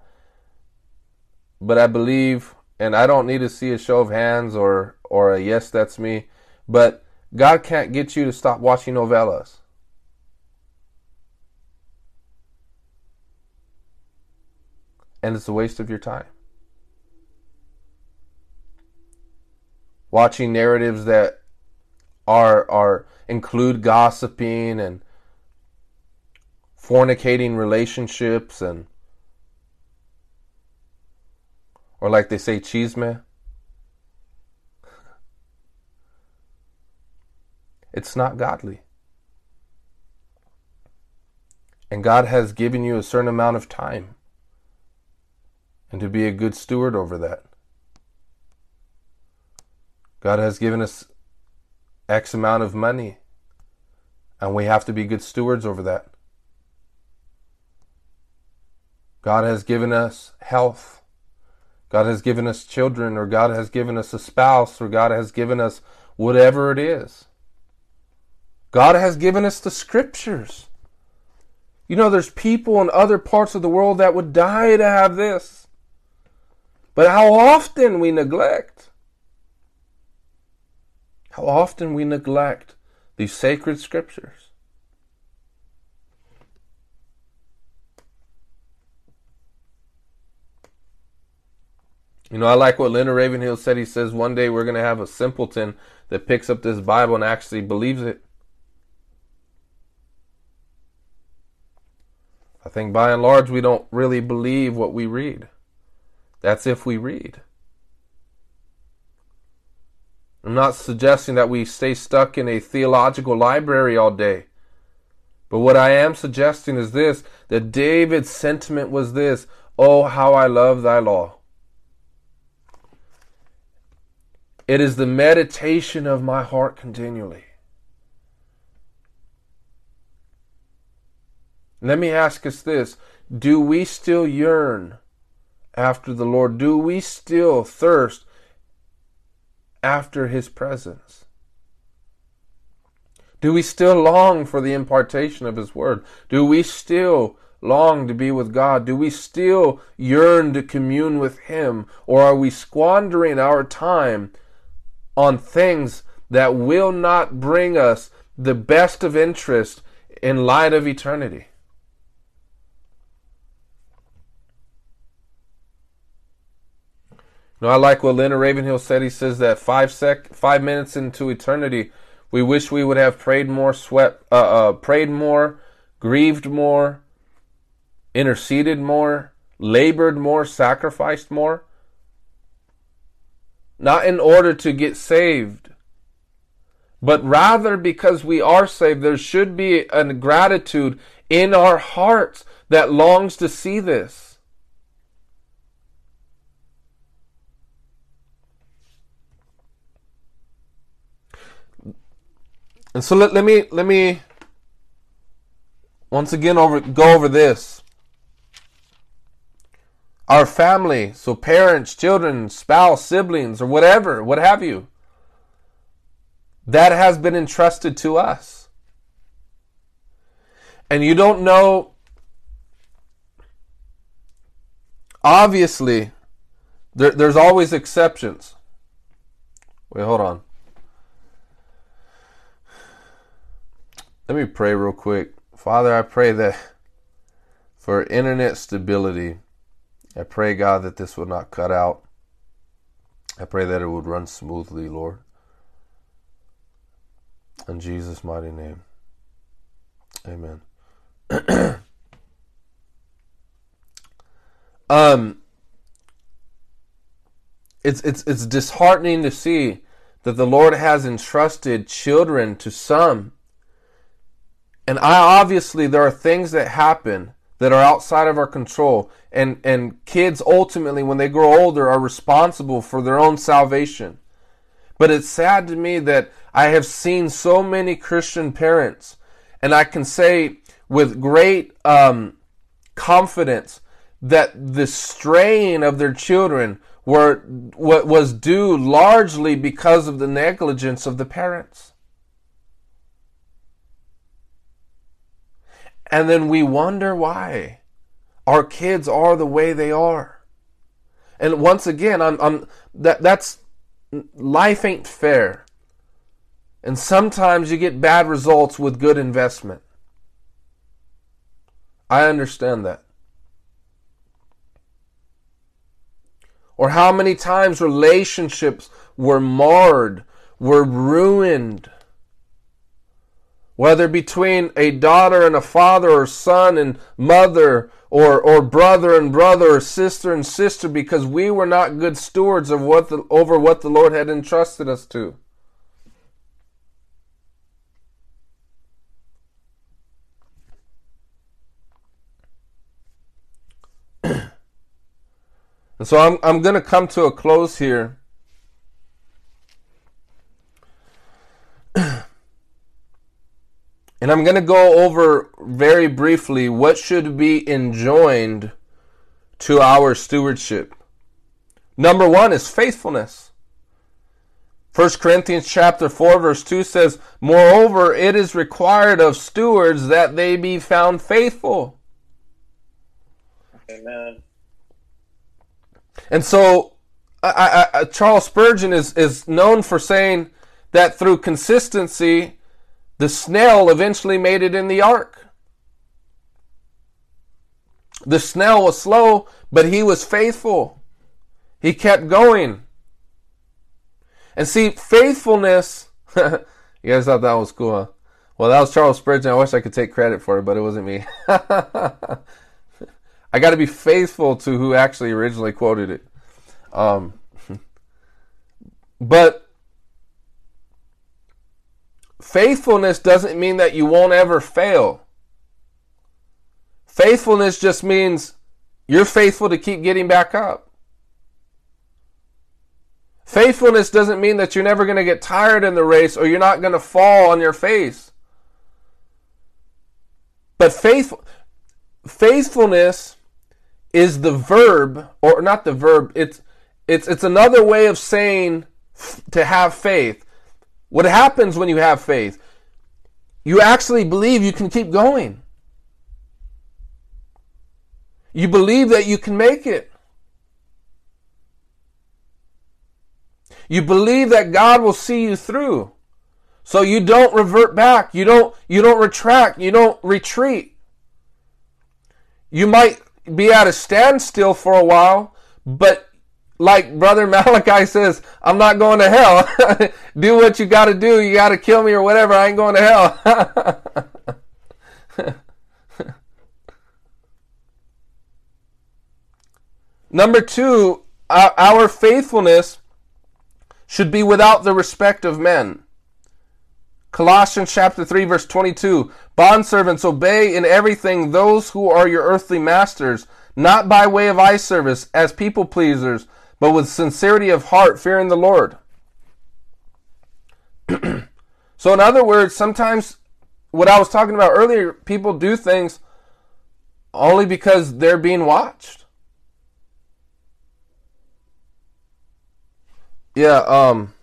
but I believe, and I don't need to see a show of hands or or a yes, that's me, but God can't get you to stop watching novellas. And it's a waste of your time. Watching narratives that are are include gossiping and fornicating relationships and or like they say chisme. It's not godly. And God has given you a certain amount of time and to be a good steward over that God has given us X amount of money. And we have to be good stewards over that. God has given us health. God has given us children, or God has given us a spouse, or God has given us whatever it is. God has given us the scriptures. You know, there's people in other parts of the world that would die to have this. But how often we neglect. How often we neglect these sacred scriptures. You know, I like what Leonard Ravenhill said. He says one day we're going to have a simpleton that picks up this Bible and actually believes it. I think by and large we don't really believe what we read. That's if we read. I'm not suggesting that we stay stuck in a theological library all day. But what I am suggesting is this that David's sentiment was this Oh, how I love thy law. It is the meditation of my heart continually. Let me ask us this Do we still yearn after the Lord? Do we still thirst after his presence? Do we still long for the impartation of his word? Do we still long to be with God? Do we still yearn to commune with him? Or are we squandering our time on things that will not bring us the best of interest in light of eternity? Know, I like what Leonard Ravenhill said. He says that five sec, five minutes into eternity, we wish we would have prayed more, sweat, uh, uh, prayed more, grieved more, interceded more, labored more, sacrificed more. Not in order to get saved, but rather because we are saved, there should be a gratitude in our hearts that longs to see this. And so let, let me let me once again over go over this. Our family, so parents, children, spouse, siblings, or whatever, what have you, that has been entrusted to us. And you don't know, obviously, there, there's always exceptions. Wait, hold on. Let me pray real quick. Father, I pray that for internet stability, I pray, God, that this will not cut out. I pray that it would run smoothly, Lord. In Jesus' mighty name. Amen. um it's it's it's disheartening to see that the Lord has entrusted children to some. And I obviously there are things that happen that are outside of our control and and kids ultimately when they grow older are responsible for their own salvation. But it's sad to me that I have seen so many Christian parents and I can say with great um, confidence that the straying of their children were what was due largely because of the negligence of the parents. And then we wonder why our kids are the way they are. And once again, I'm, I'm that that's life ain't fair. And sometimes you get bad results with good investment. I understand that. Or how many times relationships were marred, were ruined. Whether between a daughter and a father, or son and mother, or, or brother and brother, or sister and sister, because we were not good stewards of what the, over what the Lord had entrusted us to. And so I'm, I'm going to come to a close here. I'm going to go over very briefly what should be enjoined to our stewardship. Number one is faithfulness. 1 Corinthians chapter 4 verse 2 says, Moreover, it is required of stewards that they be found faithful. Amen. And so I, I, Charles Spurgeon is, is known for saying that through consistency, the snail eventually made it in the ark. The snail was slow, but he was faithful. He kept going. And see, faithfulness, you guys thought that was cool, huh? Well, that was Charles Spurgeon. I wish I could take credit for it, but it wasn't me. I got to be faithful to who actually originally quoted it. Um, but faithfulness doesn't mean that you won't ever fail. Faithfulness just means you're faithful to keep getting back up. Faithfulness doesn't mean that you're never going to get tired in the race or you're not going to fall on your face. But faith, faithfulness is the verb, or not the verb, it's, it's, it's another way of saying to have faith. What happens when you have faith? You actually believe you can keep going. You believe that you can make it. You believe that God will see you through. So you don't revert back. You don't you don't retract. You don't retreat. You might be at a standstill for a while, but like brother Malachi says, I'm not going to hell. do what you got to do. You got to kill me or whatever. I ain't going to hell. Number two, uh, our faithfulness should be without the respect of men. Colossians chapter 3 verse 22. Bondservants, obey in everything those who are your earthly masters, not by way of eye service as people pleasers, but with sincerity of heart, fearing the Lord. so in other words, sometimes what I was talking about earlier, people do things only because they're being watched. Yeah, um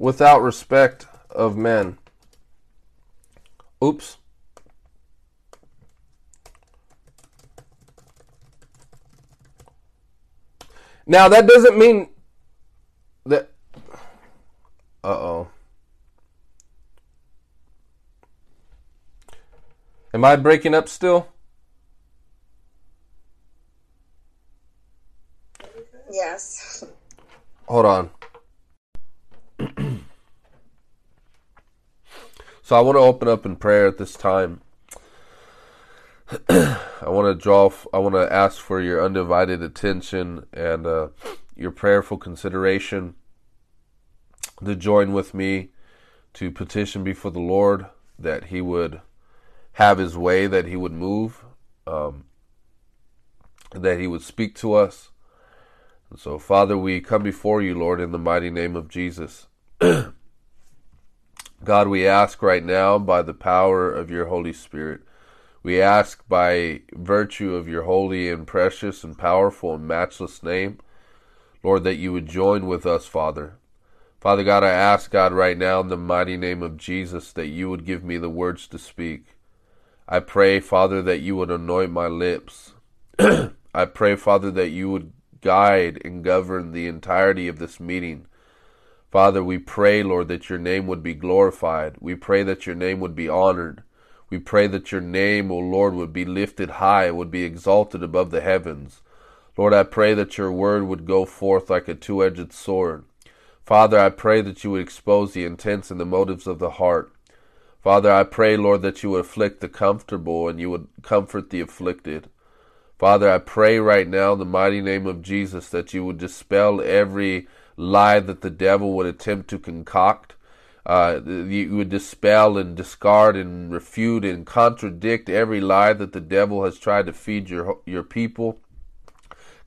without respect of men. Oops. Now that doesn't mean that. Uh oh. Am I breaking up still? Yes. Hold on. so I want to open up in prayer at this time. I want to draw. I want to ask for your undivided attention and uh, your prayerful consideration to join with me to petition before the Lord that He would have His way, that He would move, um, that He would speak to us. And so, Father, we come before you, Lord, in the mighty name of Jesus. God, we ask right now by the power of your Holy Spirit. We ask by virtue of your holy and precious and powerful and matchless name, Lord, that you would join with us, Father. Father God, I ask God right now in the mighty name of Jesus that you would give me the words to speak. I pray, Father, that you would anoint my lips. I pray, Father, that you would guide and govern the entirety of this meeting. Father, we pray, Lord, that your name would be glorified. We pray that your name would be honored. We pray that your name, O Lord, would be lifted high, and would be exalted above the heavens. Lord, I pray that your word would go forth like a two edged sword. Father, I pray that you would expose the intents and the motives of the heart. Father, I pray, Lord, that you would afflict the comfortable and you would comfort the afflicted. Father, I pray right now in the mighty name of Jesus that you would dispel every lie that the devil would attempt to concoct. Uh, you would dispel and discard and refute and contradict every lie that the devil has tried to feed your your people.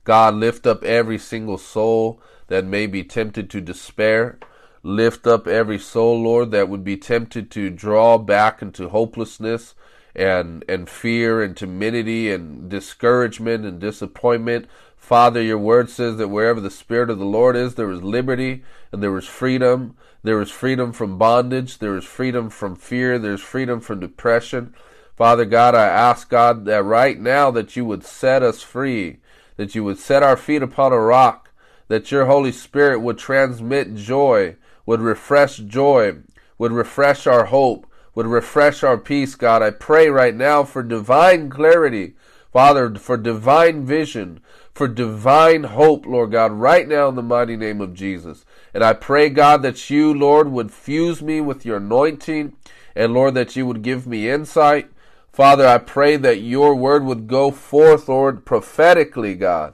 God, lift up every single soul that may be tempted to despair. Lift up every soul, Lord, that would be tempted to draw back into hopelessness and and fear and timidity and discouragement and disappointment. Father, your word says that wherever the Spirit of the Lord is, there is liberty and there is freedom. There is freedom from bondage. There is freedom from fear. There is freedom from depression. Father God, I ask God that right now that you would set us free, that you would set our feet upon a rock, that your Holy Spirit would transmit joy, would refresh joy, would refresh our hope, would refresh our peace, God. I pray right now for divine clarity, Father, for divine vision, for divine hope, Lord God, right now in the mighty name of Jesus. And I pray, God, that you, Lord, would fuse me with your anointing, and Lord, that you would give me insight. Father, I pray that your word would go forth, Lord, prophetically, God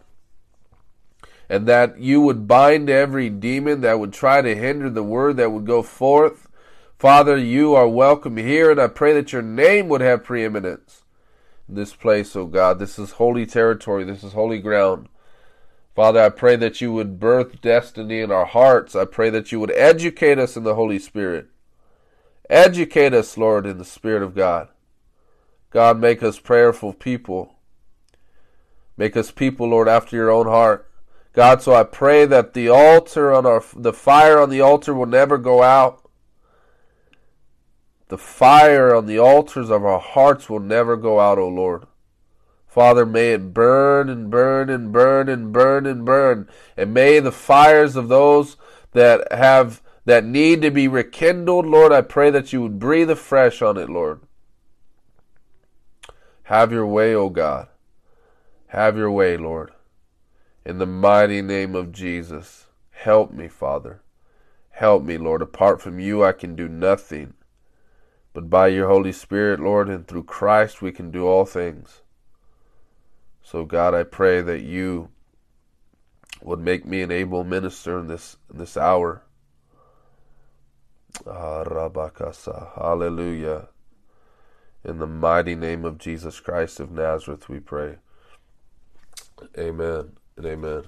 and that you would bind every demon that would try to hinder the word that would go forth. Father, you are welcome here, and I pray that your name would have preeminence in this place, O oh God. This is holy territory, this is holy ground. Father, I pray that you would birth destiny in our hearts. I pray that you would educate us in the Holy Spirit. Educate us, Lord, in the Spirit of God. God, make us prayerful people. Make us people, Lord, after your own heart. God, so I pray that the altar on our the fire on the altar will never go out. The fire on the altars of our hearts will never go out, O Lord. Father, may it burn and burn and burn and burn and burn. And may the fires of those that have that need to be rekindled, Lord, I pray that you would breathe afresh on it, Lord. Have your way, O God. Have your way, Lord. In the mighty name of Jesus, help me, Father. Help me, Lord. Apart from you, I can do nothing. But by your Holy Spirit, Lord, and through Christ, we can do all things. So, God, I pray that you would make me an able minister in this in this hour. Ah, Hallelujah. In the mighty name of Jesus Christ of Nazareth, we pray. Amen and amen.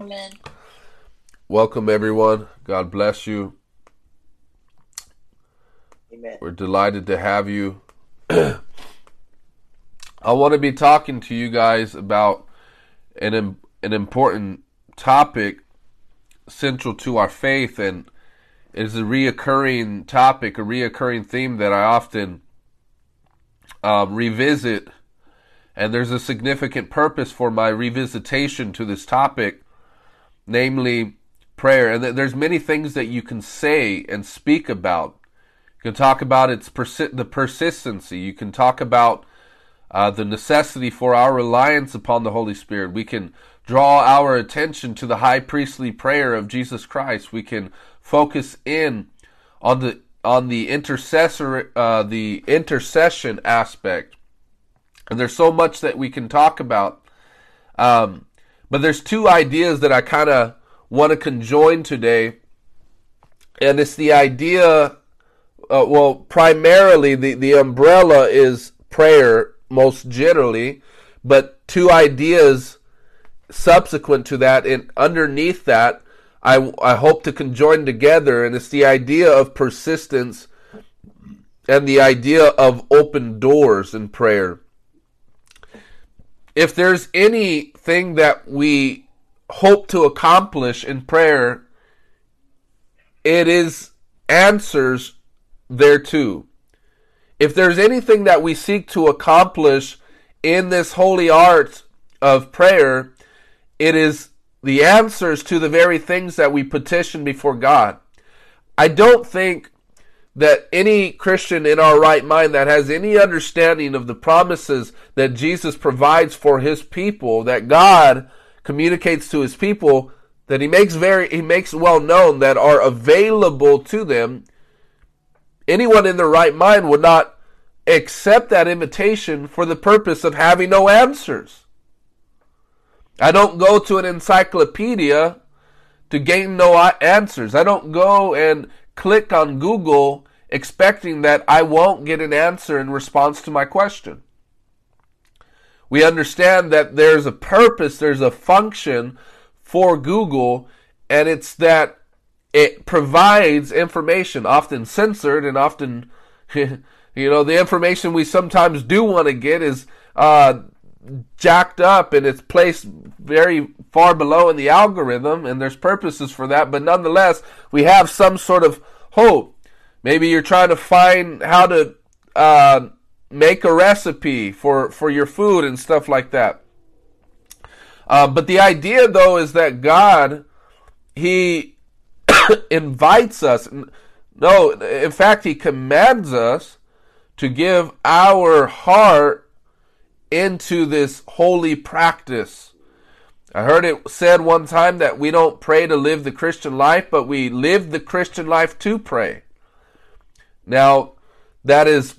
Amen. Welcome, everyone. God bless you. Amen. We're delighted to have you. I want to be talking to you guys about an an important topic central to our faith, and is a reoccurring topic, a reoccurring theme that I often um, revisit. And there's a significant purpose for my revisitation to this topic, namely prayer. And there's many things that you can say and speak about You can talk about its persi- the persistency. You can talk about uh, the necessity for our reliance upon the Holy Spirit. We can draw our attention to the high priestly prayer of Jesus Christ. We can focus in on the on the intercessor uh, the intercession aspect. And there's so much that we can talk about. Um, but there's two ideas that I kind of want to conjoin today. And it's the idea, uh, well, primarily the, the umbrella is prayer, most generally, but two ideas subsequent to that and underneath that I, I hope to conjoin together and it's the idea of persistence and the idea of open doors in prayer. If there's anything that we hope to accomplish in prayer it is answers thereto if there's anything that we seek to accomplish in this holy art of prayer it is the answers to the very things that we petition before God. I don't think that any Christian in our right mind that has any understanding of the promises that Jesus provides for his people, that God communicates to his people, that he makes very he makes well known that are available to them, anyone in their right mind would not accept that invitation for the purpose of having no answers. I don't go to an encyclopedia to gain no answers. I don't go and click on Google expecting that I won't get an answer in response to my question. We understand that there's a purpose, there's a function for Google, and it's that it provides information, often censored and often, you know, the information we sometimes do want to get is uh, jacked up and it's placed very far below in the algorithm and there's purposes for that but nonetheless we have some sort of hope. Maybe you're trying to find how to uh, make a recipe for for your food and stuff like that. Uh, but the idea though is that god he invites us no in fact he commands us to give our heart into this holy practice. I heard it said one time that we don't pray to live the Christian life, but we live the Christian life to pray. Now, that is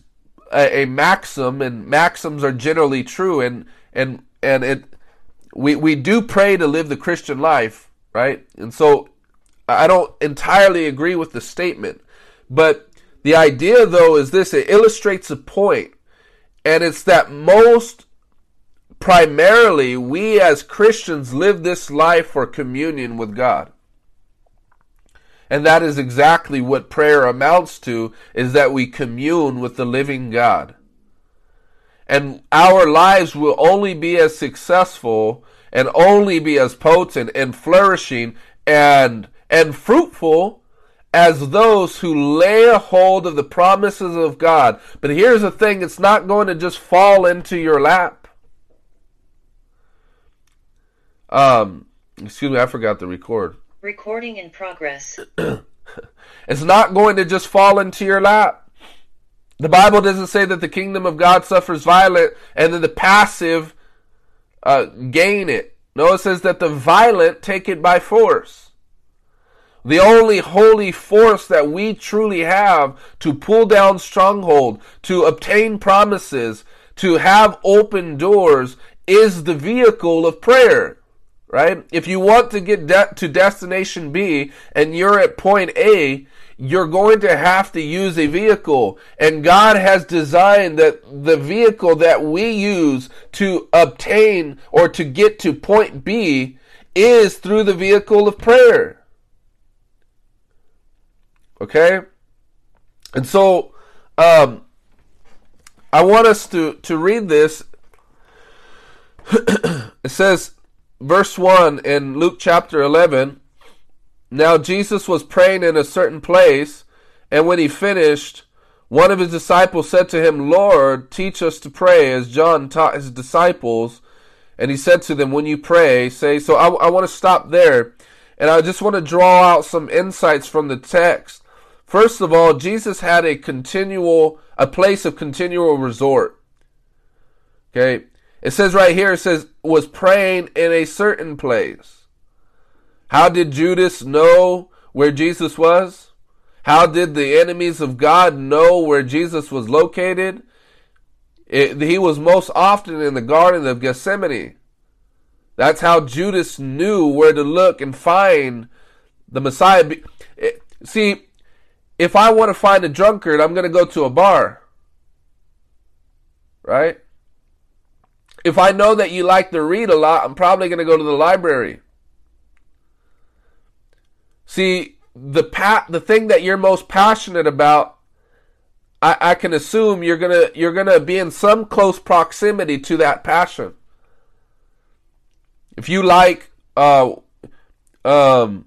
a, a maxim, and maxims are generally true, and and and it we we do pray to live the Christian life, right? And so I don't entirely agree with the statement, but the idea though is this: it illustrates a point and it's that most primarily we as Christians live this life for communion with God. And that is exactly what prayer amounts to is that we commune with the living God. And our lives will only be as successful and only be as potent and flourishing and and fruitful as those who lay a hold of the promises of God. But here's the thing it's not going to just fall into your lap. Um, excuse me, I forgot to record. Recording in progress. it's not going to just fall into your lap. The Bible doesn't say that the kingdom of God suffers violent and that the passive uh, gain it. No, it says that the violent take it by force. The only holy force that we truly have to pull down stronghold, to obtain promises, to have open doors is the vehicle of prayer. Right? If you want to get de- to destination B and you're at point A, you're going to have to use a vehicle. And God has designed that the vehicle that we use to obtain or to get to point B is through the vehicle of prayer. Okay? And so, um, I want us to, to read this. it says, verse 1 in Luke chapter 11 Now Jesus was praying in a certain place, and when he finished, one of his disciples said to him, Lord, teach us to pray as John taught his disciples. And he said to them, When you pray, say, so I, I want to stop there. And I just want to draw out some insights from the text First of all, Jesus had a continual, a place of continual resort. Okay. It says right here, it says, was praying in a certain place. How did Judas know where Jesus was? How did the enemies of God know where Jesus was located? It, he was most often in the Garden of Gethsemane. That's how Judas knew where to look and find the Messiah. See, if I want to find a drunkard, I'm going to go to a bar. Right? If I know that you like to read a lot, I'm probably going to go to the library. See, the pa- the thing that you're most passionate about, I, I can assume you're gonna you're gonna be in some close proximity to that passion. If you like uh um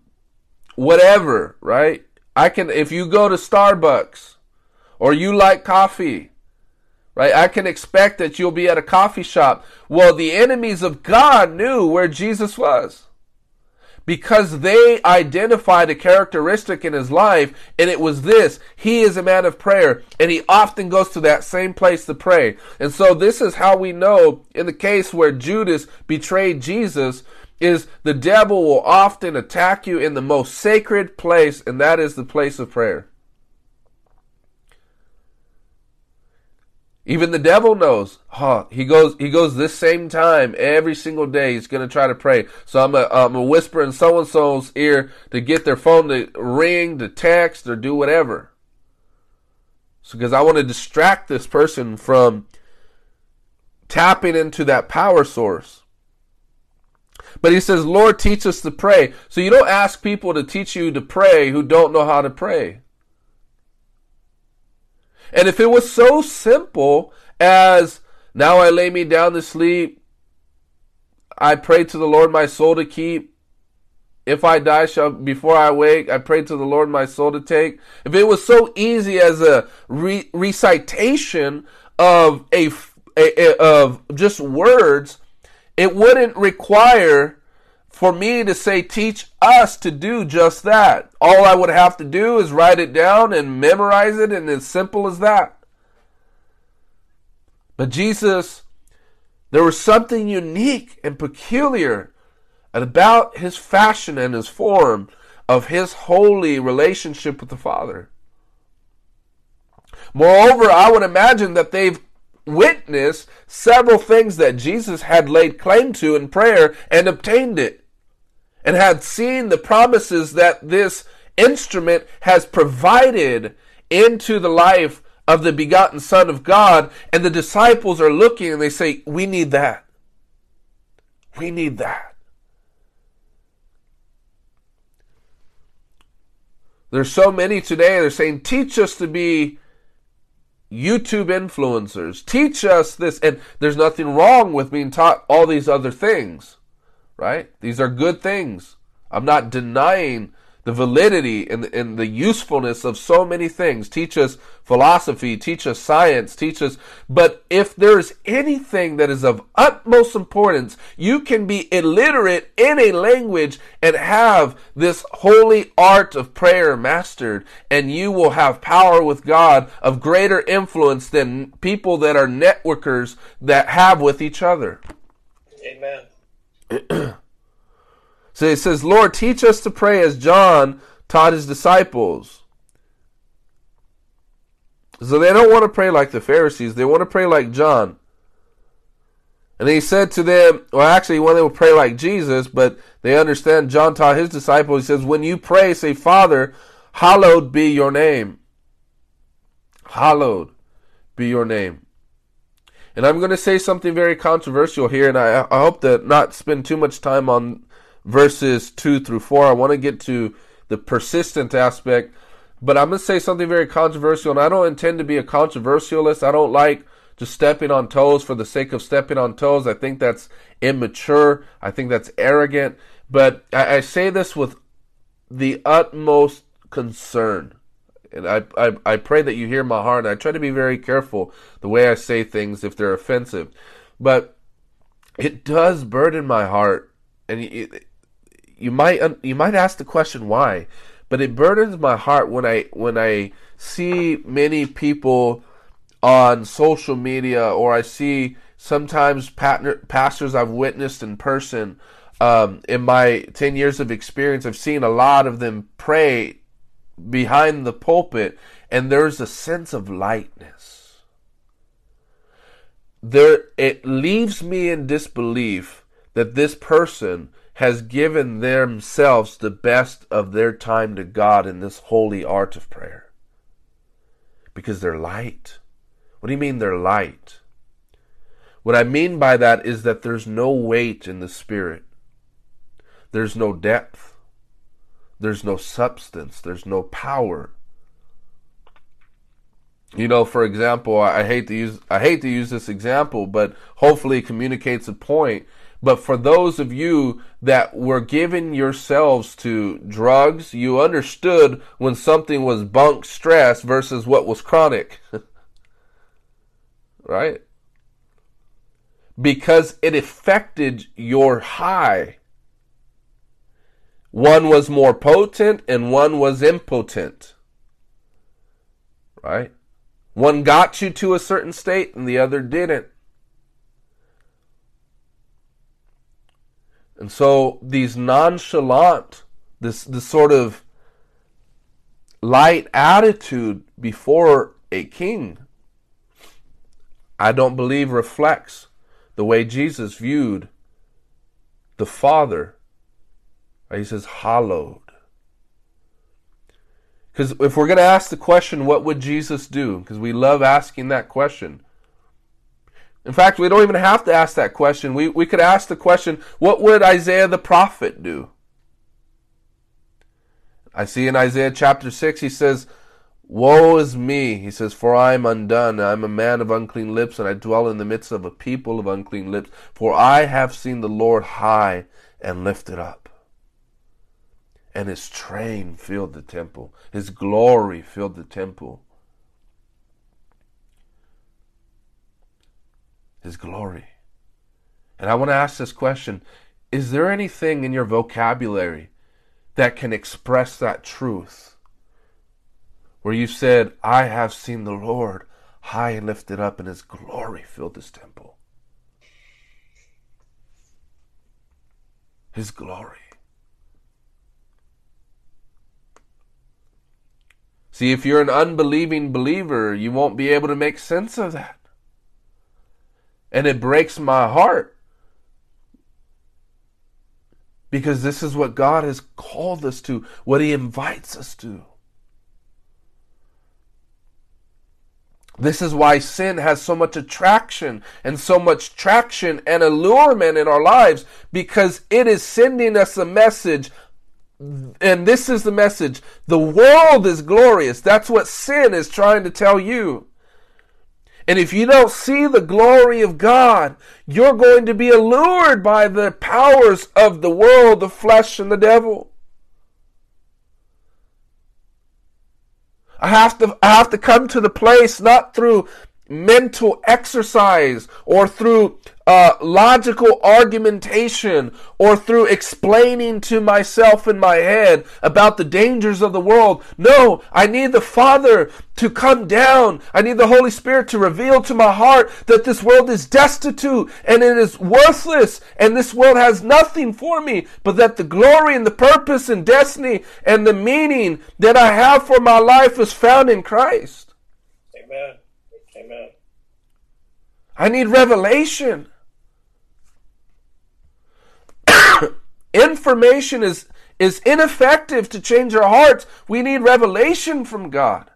whatever, right? I can if you go to Starbucks or you like coffee, right? I can expect that you'll be at a coffee shop. Well, the enemies of God knew where Jesus was because they identified a characteristic in his life, and it was this he is a man of prayer, and he often goes to that same place to pray. And so, this is how we know in the case where Judas betrayed Jesus. Is the devil will often attack you in the most sacred place, and that is the place of prayer. Even the devil knows. Huh, he goes he goes this same time every single day. He's going to try to pray. So I'm a, I'm a whisper in so and so's ear to get their phone to ring, to text, or do whatever. So because I want to distract this person from tapping into that power source. But he says, Lord, teach us to pray. So you don't ask people to teach you to pray who don't know how to pray. And if it was so simple as now I lay me down to sleep, I pray to the Lord my soul to keep. If I die, shall before I wake, I pray to the Lord my soul to take. If it was so easy as a re- recitation of a, a, a of just words, it wouldn't require for me to say, teach us to do just that. All I would have to do is write it down and memorize it, and as simple as that. But Jesus, there was something unique and peculiar about his fashion and his form of his holy relationship with the Father. Moreover, I would imagine that they've witnessed several things that Jesus had laid claim to in prayer and obtained it and had seen the promises that this instrument has provided into the life of the begotten Son of God, and the disciples are looking and they say, We need that. We need that. There's so many today, they're saying, Teach us to be YouTube influencers. Teach us this. And there's nothing wrong with being taught all these other things right? These are good things. I'm not denying the validity and the, and the usefulness of so many things. Teach us philosophy, teach us science, teach us. But if there's anything that is of utmost importance, you can be illiterate in a language and have this holy art of prayer mastered, and you will have power with God of greater influence than people that are networkers that have with each other. Amen. so it says, Lord, teach us to pray as John taught his disciples. So they don't want to pray like the Pharisees, they want to pray like John. And he said to them, well, actually, when they would pray like Jesus, but they understand John taught his disciples, he says, When you pray, say, Father, hallowed be your name. Hallowed be your name. And I'm going to say something very controversial here, and I, I hope to not spend too much time on verses 2 through 4. I want to get to the persistent aspect, but I'm going to say something very controversial, and I don't intend to be a controversialist. I don't like just stepping on toes for the sake of stepping on toes. I think that's immature. I think that's arrogant. But I, I say this with the utmost concern and I, I, I pray that you hear my heart. I try to be very careful the way I say things if they're offensive, but it does burden my heart, and you, might you might ask the question why, but it burdens my heart when I when I see many people on social media or I see sometimes pastors I've witnessed in person um, in my 10 years of experience, I've seen a lot of them pray behind the pulpit, and there's a sense of lightness. There, it leaves me in disbelief that this person has given themselves the best of their time to God in this holy art of prayer. Because they're light. What do you mean they're light? What I mean by that is that there's no weight in the Spirit. There's no depth. There's no substance. There's no power. You know, for example, I hate to use I hate to use this example, but hopefully it communicates a point. But for those of you that were giving yourselves to drugs, you understood when something was bunk stress versus what was chronic. right? Because it affected your high. One was more potent and one was impotent. Right? One got you to a certain state and the other didn't. And so these nonchalant, this this sort of light attitude before a king, I don't believe reflects the way Jesus viewed the Father uh, he says, hallowed. Because if we're going to ask the question, what would Jesus do? Because we love asking that question. In fact, we don't even have to ask that question. We, we could ask the question, what would Isaiah the prophet do? I see in Isaiah chapter 6, he says, Woe is me, he says, for I am undone. I am a man of unclean lips, and I dwell in the midst of a people of unclean lips. For I have seen the Lord high and lifted up and his train filled the temple. His glory filled the temple. His glory. And I want to ask this question Is there anything in your vocabulary that can express that truth? Where you said, I have seen the Lord high and lifted up, and his glory filled this temple. His glory. See, if you're an unbelieving believer, you won't be able to make sense of that. And it breaks my heart. Because this is what God has called us to, what He invites us to. This is why sin has so much attraction and so much traction and allurement in our lives because it is sending us a message and this is the message the world is glorious. That's what sin is trying to tell you. And if you don't see the glory of God, you're going to be allured by the powers of the world, the flesh, and the devil. I have to I have to come to the place not through mental exercise or through uh, logical argumentation or through explaining to myself in my head about the dangers of the world. No, I need the Father to come down. I need the Holy Spirit to reveal to my heart that this world is destitute and it is worthless and this world has nothing for me, but that the glory and the purpose and destiny and the meaning that I have for my life is found in Christ. Amen. I need revelation. Information is, is ineffective to change our hearts. We need revelation from God.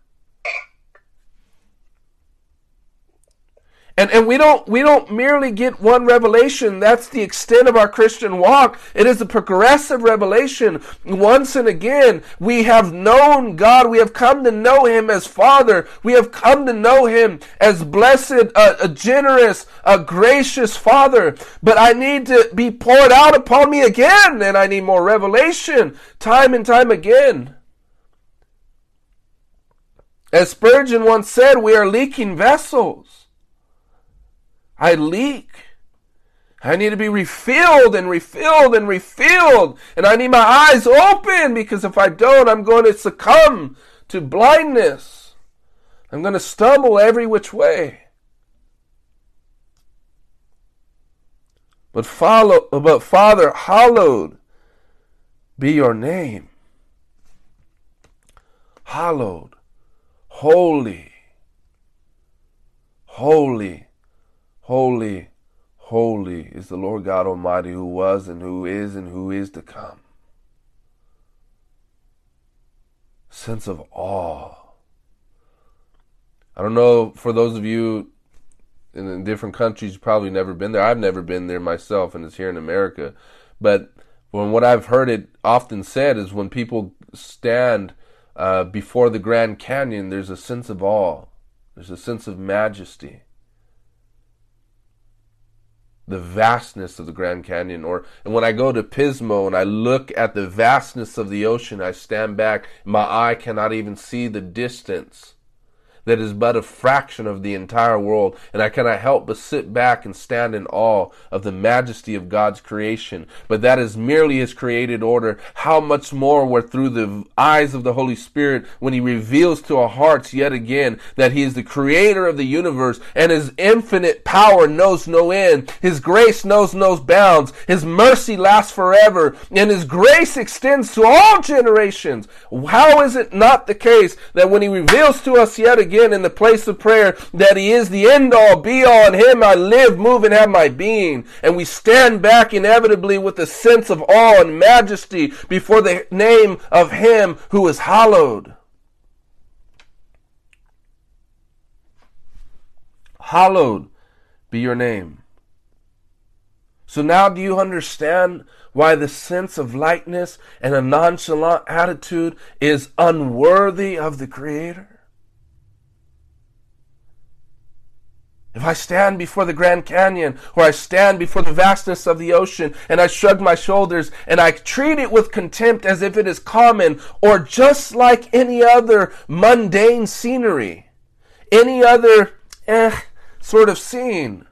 And, and we don't we don't merely get one revelation. That's the extent of our Christian walk. It is a progressive revelation. Once and again, we have known God. We have come to know Him as Father. We have come to know Him as blessed, uh, a generous, a gracious Father. But I need to be poured out upon me again, and I need more revelation, time and time again. As Spurgeon once said, we are leaking vessels. I leak. I need to be refilled and refilled and refilled. And I need my eyes open because if I don't, I'm going to succumb to blindness. I'm going to stumble every which way. But follow but Father, hallowed be your name. Hallowed, holy, holy, holy Holy is the Lord God Almighty who was and who is and who is to come. Sense of awe. I don't know, for those of you in different countries, you've probably never been there. I've never been there myself, and it's here in America. But when what I've heard it often said is when people stand uh, before the Grand Canyon, there's a sense of awe, there's a sense of majesty the vastness of the Grand Canyon. Or and when I go to Pismo and I look at the vastness of the ocean, I stand back. My eye cannot even see the distance that is but a fraction of the entire world, and I cannot help but sit back and stand in awe of the majesty of God's creation. But that is merely His created order. How much more were through the eyes of the Holy Spirit when He reveals to our hearts yet again that He is the creator of the universe and His infinite power knows no end. His grace knows no bounds. His mercy lasts forever, and His grace extends to all generations. How is it not the case that when He reveals to us yet again again in the place of prayer that He is the end all, be all. In Him I live, move, and have my being. And we stand back inevitably with a sense of awe and majesty before the name of Him who is hallowed. Hallowed be your name. So now do you understand why the sense of lightness and a nonchalant attitude is unworthy of the Creator? If I stand before the Grand Canyon or I stand before the vastness of the ocean and I shrug my shoulders and I treat it with contempt as if it is common or just like any other mundane scenery, any other eh, sort of scene,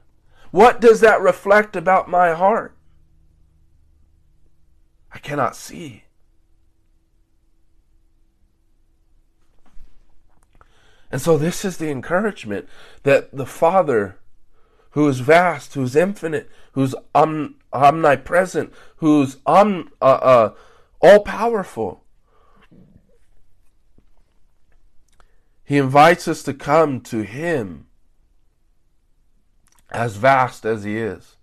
what does that reflect about my heart? I cannot see. And so this is the encouragement that the Father, who is vast, who's infinite, who's om- omnipresent, who's om- uh, uh, all powerful, he invites us to come to him as vast as he is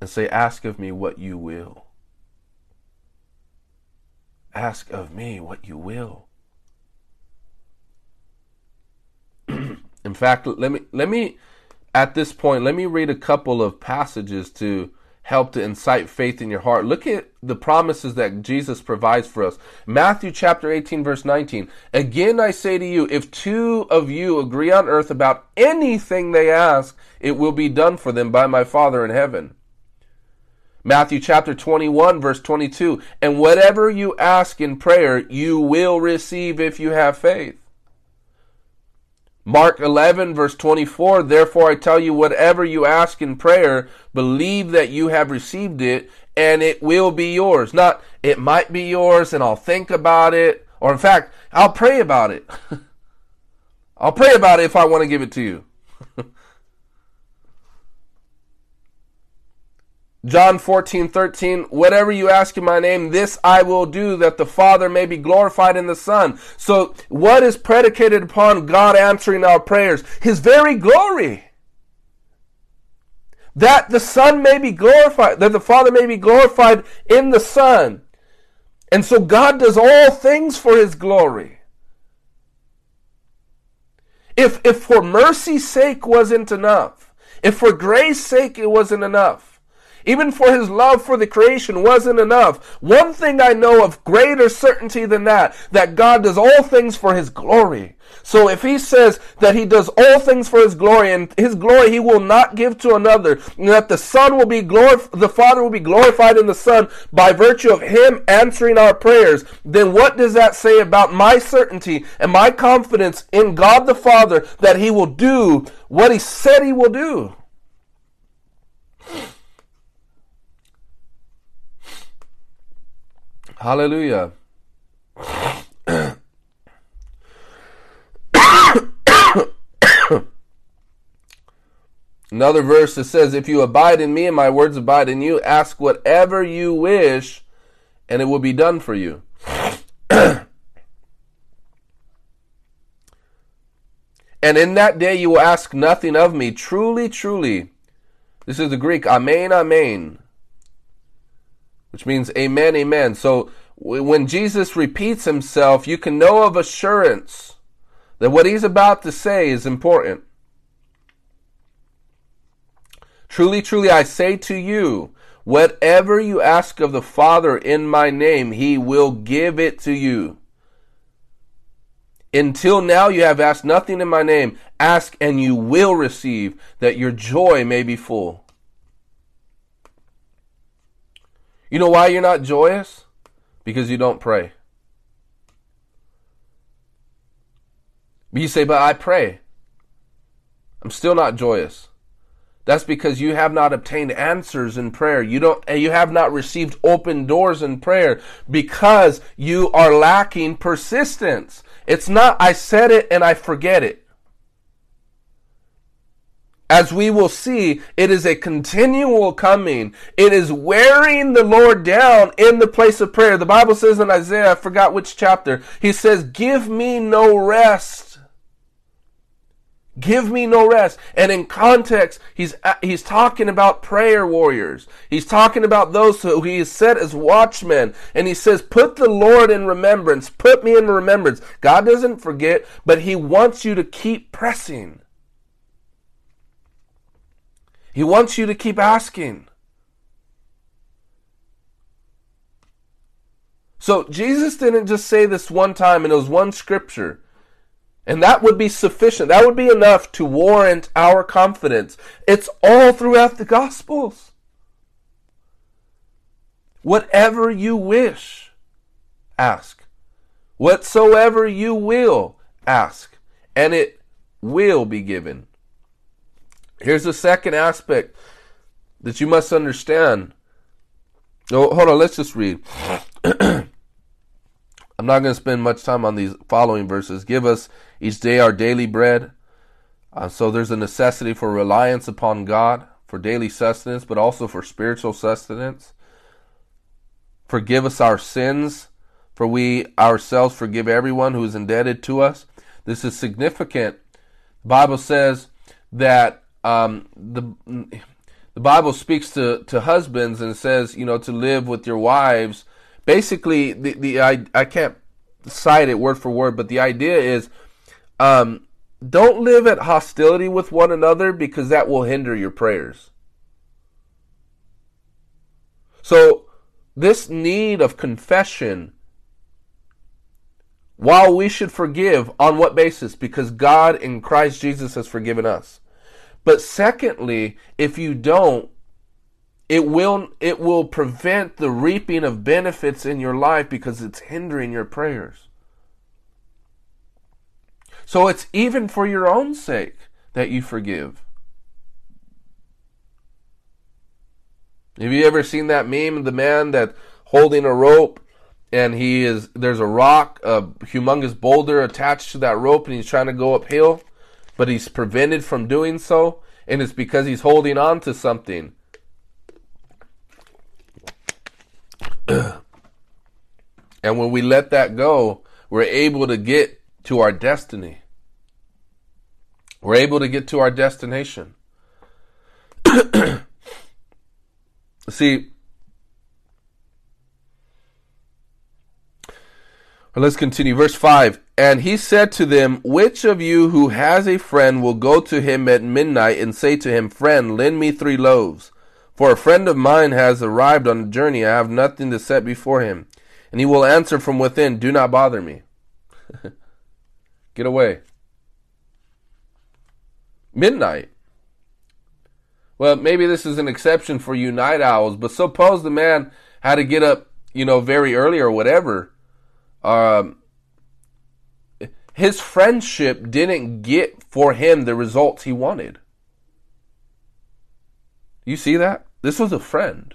and say, Ask of me what you will. Ask of me what you will. In fact, let me let me at this point let me read a couple of passages to help to incite faith in your heart. Look at the promises that Jesus provides for us. Matthew chapter 18 verse 19. Again I say to you, if two of you agree on earth about anything they ask, it will be done for them by my Father in heaven. Matthew chapter 21 verse 22. And whatever you ask in prayer, you will receive if you have faith. Mark 11, verse 24, therefore I tell you, whatever you ask in prayer, believe that you have received it, and it will be yours. Not, it might be yours, and I'll think about it, or in fact, I'll pray about it. I'll pray about it if I want to give it to you. John 14, 13, whatever you ask in my name, this I will do that the Father may be glorified in the Son. So what is predicated upon God answering our prayers? His very glory. That the Son may be glorified, that the Father may be glorified in the Son. And so God does all things for His glory. If, if for mercy's sake wasn't enough, if for grace's sake it wasn't enough, even for his love for the creation wasn't enough. One thing I know of greater certainty than that, that God does all things for his glory. So if he says that he does all things for his glory and his glory he will not give to another, and that the Son will be glorified, the Father will be glorified in the Son by virtue of him answering our prayers, then what does that say about my certainty and my confidence in God the Father that he will do what he said he will do? Hallelujah. Another verse that says, If you abide in me and my words abide in you, ask whatever you wish, and it will be done for you. and in that day you will ask nothing of me. Truly, truly. This is the Greek, amen, amen, which means amen, amen. So when Jesus repeats himself, you can know of assurance that what he's about to say is important. Truly, truly, I say to you, whatever you ask of the Father in my name, he will give it to you. Until now you have asked nothing in my name. Ask and you will receive, that your joy may be full. You know why you're not joyous? Because you don't pray. But you say, but I pray. I'm still not joyous. That's because you have not obtained answers in prayer. You don't, you have not received open doors in prayer because you are lacking persistence. It's not, I said it and I forget it. As we will see, it is a continual coming. It is wearing the Lord down in the place of prayer. The Bible says in Isaiah, I forgot which chapter, he says, give me no rest Give me no rest. And in context, he's, uh, he's talking about prayer warriors. He's talking about those who he has set as watchmen. And he says, put the Lord in remembrance. Put me in remembrance. God doesn't forget, but he wants you to keep pressing. He wants you to keep asking. So Jesus didn't just say this one time and it was one scripture. And that would be sufficient. That would be enough to warrant our confidence. It's all throughout the Gospels. Whatever you wish, ask. Whatsoever you will, ask. And it will be given. Here's the second aspect that you must understand. Oh, hold on, let's just read. I'm not going to spend much time on these following verses. Give us each day our daily bread. Uh, so there's a necessity for reliance upon God for daily sustenance, but also for spiritual sustenance. Forgive us our sins, for we ourselves forgive everyone who is indebted to us. This is significant. The Bible says that um, the the Bible speaks to, to husbands and says, you know, to live with your wives basically the the I I can't cite it word for word, but the idea is um, don't live at hostility with one another because that will hinder your prayers. So this need of confession while we should forgive on what basis because God in Christ Jesus has forgiven us. But secondly, if you don't it will it will prevent the reaping of benefits in your life because it's hindering your prayers. So it's even for your own sake that you forgive. Have you ever seen that meme of the man that holding a rope and he is there's a rock, a humongous boulder attached to that rope and he's trying to go uphill, but he's prevented from doing so and it's because he's holding on to something and when we let that go, we're able to get to our destiny. We're able to get to our destination. See, let's continue. Verse 5 And he said to them, Which of you who has a friend will go to him at midnight and say to him, Friend, lend me three loaves? For a friend of mine has arrived on a journey. I have nothing to set before him. And he will answer from within, Do not bother me. Get away. Midnight. Well, maybe this is an exception for you night owls, but suppose the man had to get up, you know, very early or whatever. Um, his friendship didn't get for him the results he wanted. You see that? This was a friend.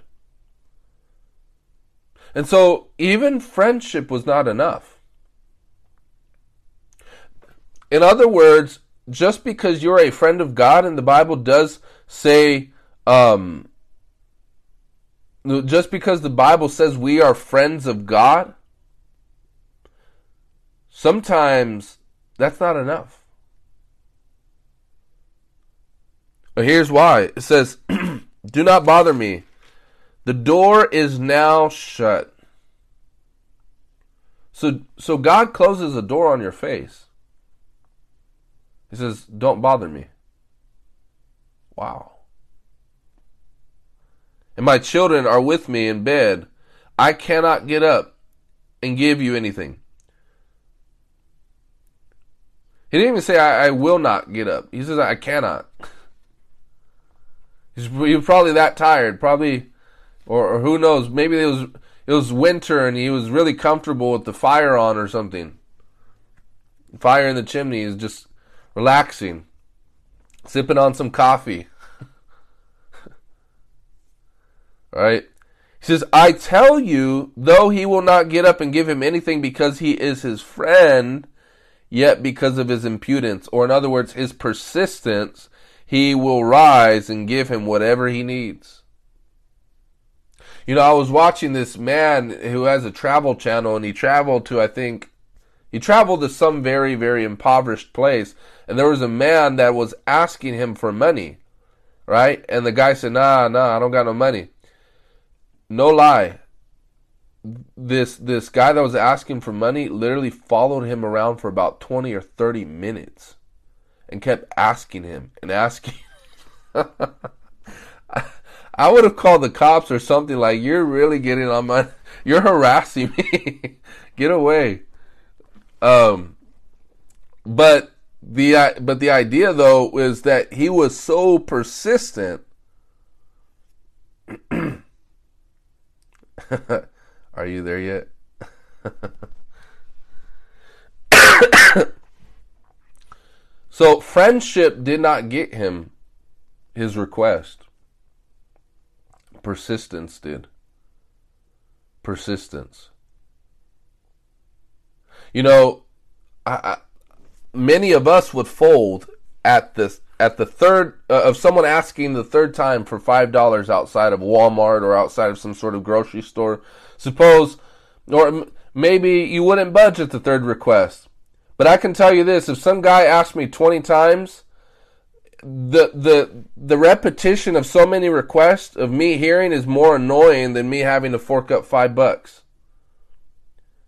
And so even friendship was not enough. In other words, just because you're a friend of God, and the Bible does say, um, just because the Bible says we are friends of God, sometimes that's not enough. But here's why it says, Do not bother me. The door is now shut. So, so God closes a door on your face. He says, Don't bother me. Wow. And my children are with me in bed. I cannot get up and give you anything. He didn't even say, I, I will not get up. He says, I cannot. He's, probably that tired, probably, or, or who knows, maybe it was, it was winter and he was really comfortable with the fire on or something. Fire in the chimney is just relaxing, sipping on some coffee. right? He says, I tell you, though he will not get up and give him anything because he is his friend, yet because of his impudence, or in other words, his persistence, he will rise and give him whatever he needs. You know, I was watching this man who has a travel channel and he traveled to, I think, he traveled to some very, very impoverished place, and there was a man that was asking him for money, right? And the guy said, "Nah, nah, I don't got no money." No lie. This this guy that was asking for money literally followed him around for about 20 or 30 minutes and kept asking him and asking I would have called the cops or something like you're really getting on my you're harassing me. Get away. Um, but the but the idea though is that he was so persistent. Are you there yet? so friendship did not get him his request. Persistence did. Persistence. You know, I, I, many of us would fold at this at the third uh, of someone asking the third time for five dollars outside of Walmart or outside of some sort of grocery store. Suppose, or maybe you wouldn't budge at the third request. But I can tell you this: if some guy asked me twenty times, the the the repetition of so many requests of me hearing is more annoying than me having to fork up five bucks.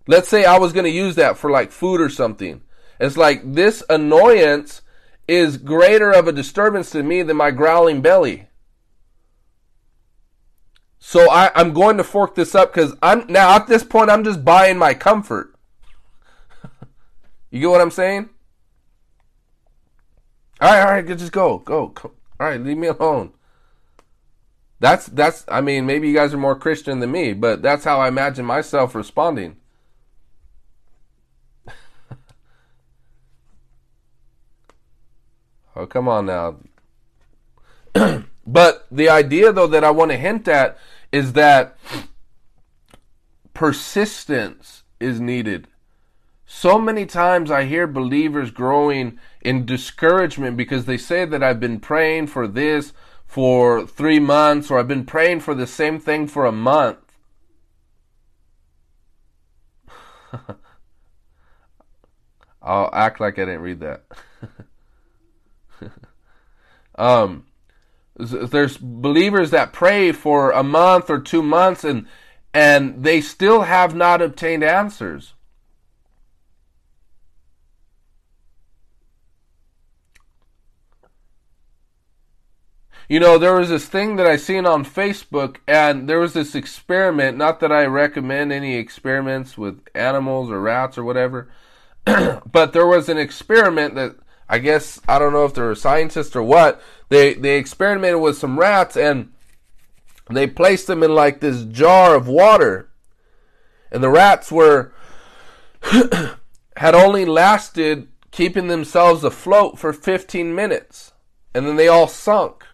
Let's say I was going to use that for like food or something. It's like this annoyance is greater of a disturbance to me than my growling belly. So I, I'm going to fork this up because I'm now at this point I'm just buying my comfort. you get what I'm saying? All right, all right, just go, go. All right, leave me alone. That's that's. I mean, maybe you guys are more Christian than me, but that's how I imagine myself responding. Oh, come on now. but the idea, though, that I want to hint at is that persistence is needed. So many times I hear believers growing in discouragement because they say that I've been praying for this for three months or I've been praying for the same thing for a month. I'll act like I didn't read that. um, there's believers that pray for a month or two months and and they still have not obtained answers. You know, there was this thing that I seen on Facebook, and there was this experiment. Not that I recommend any experiments with animals or rats or whatever, but there was an experiment that I guess I don't know if they're a scientist or what. They they experimented with some rats and they placed them in like this jar of water, and the rats were had only lasted keeping themselves afloat for 15 minutes, and then they all sunk.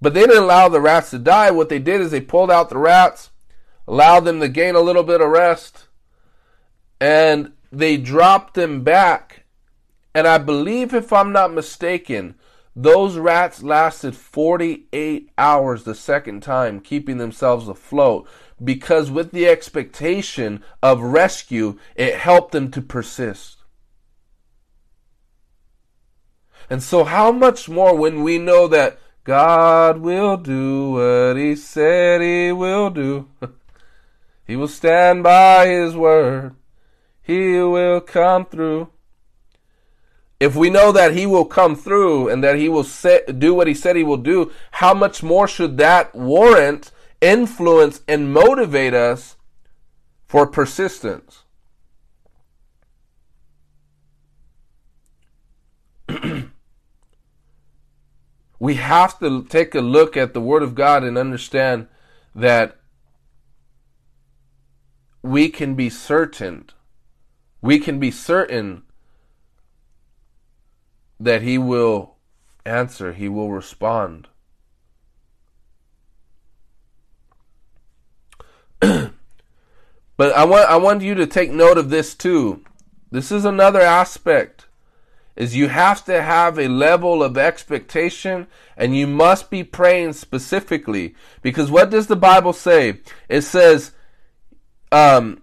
But they didn't allow the rats to die. What they did is they pulled out the rats, allowed them to gain a little bit of rest, and they dropped them back. And I believe, if I'm not mistaken, those rats lasted 48 hours the second time, keeping themselves afloat because with the expectation of rescue, it helped them to persist. And so, how much more when we know that God will do what He said He will do? he will stand by His word, He will come through. If we know that He will come through and that He will do what He said He will do, how much more should that warrant, influence, and motivate us for persistence? we have to take a look at the Word of God and understand that we can be certain, we can be certain that He will answer, He will respond. but I want I want you to take note of this too. This is another aspect is you have to have a level of expectation and you must be praying specifically because what does the bible say it says um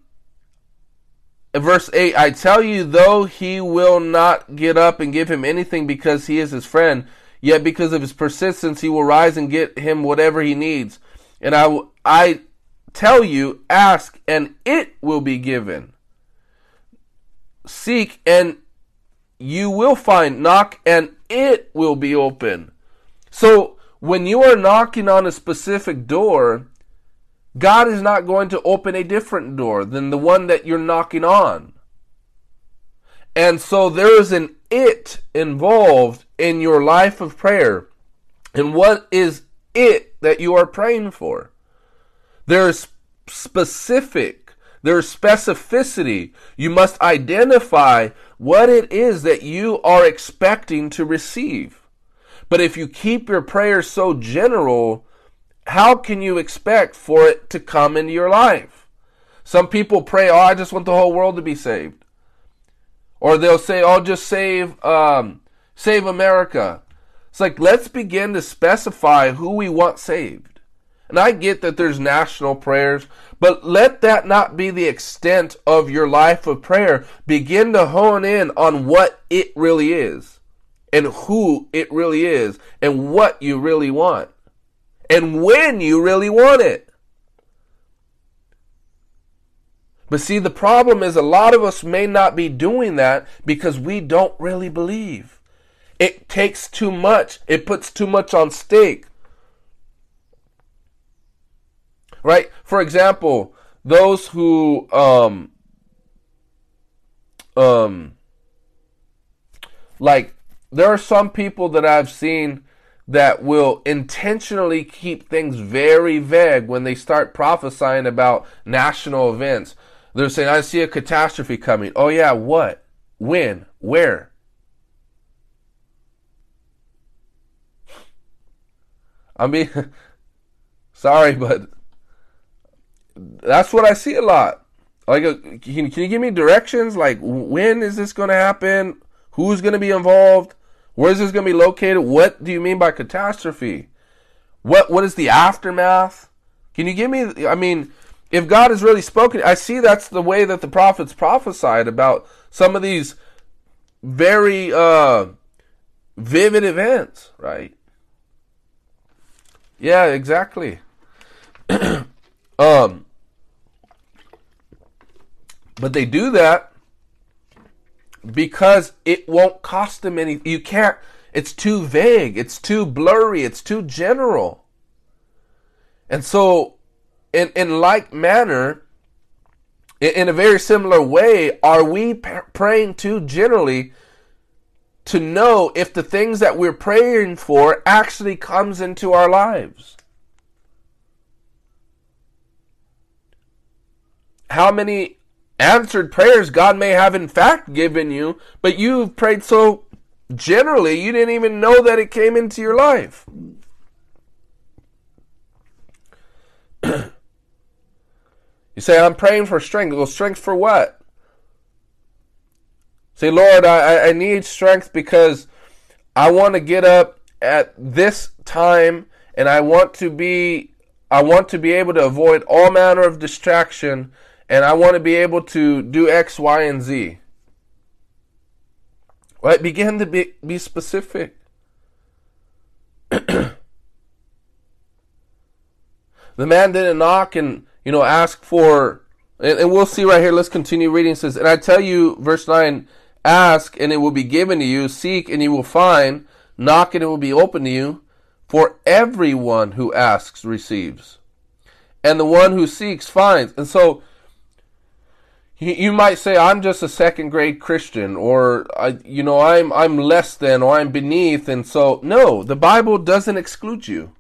verse 8 i tell you though he will not get up and give him anything because he is his friend yet because of his persistence he will rise and get him whatever he needs and i i tell you ask and it will be given seek and you will find. Knock and it will be open. So when you are knocking on a specific door, God is not going to open a different door than the one that you're knocking on. And so there is an it involved in your life of prayer. And what is it that you are praying for? There is specific, there is specificity. You must identify what it is that you are expecting to receive. But if you keep your prayers so general, how can you expect for it to come into your life? Some people pray, "Oh, I just want the whole world to be saved," or they'll say, "Oh, just save, um, save America." It's like let's begin to specify who we want saved. And I get that there's national prayers, but let that not be the extent of your life of prayer. Begin to hone in on what it really is and who it really is and what you really want and when you really want it. But see, the problem is a lot of us may not be doing that because we don't really believe. It takes too much, it puts too much on stake. right? For example, those who um um like there are some people that I've seen that will intentionally keep things very vague when they start prophesying about national events. They're saying, I see a catastrophe coming. Oh, yeah, what? When? Where? I mean, sorry, but that's what I see a lot. Like, uh, can, can you give me directions? Like, when is this going to happen? Who's going to be involved? Where is this going to be located? What do you mean by catastrophe? What What is the aftermath? Can you give me? I mean, if God has really spoken, I see that's the way that the prophets prophesied about some of these very uh, vivid events, right? Yeah, exactly. um, but they do that because it won't cost them any. You can't. It's too vague. It's too blurry. It's too general. And so, in in like manner, in, in a very similar way, are we praying too generally to know if the things that we're praying for actually comes into our lives? How many answered prayers God may have in fact given you, but you've prayed so generally you didn't even know that it came into your life. You say, I'm praying for strength. Well, strength for what? Say, Lord, I, I need strength because I want to get up at this time and I want to be I want to be able to avoid all manner of distraction and I want to be able to do X, Y, and Z. Right? Begin to be, be specific. the man didn't knock and, you know, ask for, and, and we'll see right here. Let's continue reading. It says, And I tell you, verse 9, ask and it will be given to you, seek and you will find, knock and it will be open to you. For everyone who asks receives, and the one who seeks finds. And so, you might say I'm just a second grade Christian or I, you know I'm I'm less than or I'm beneath and so no the Bible doesn't exclude you.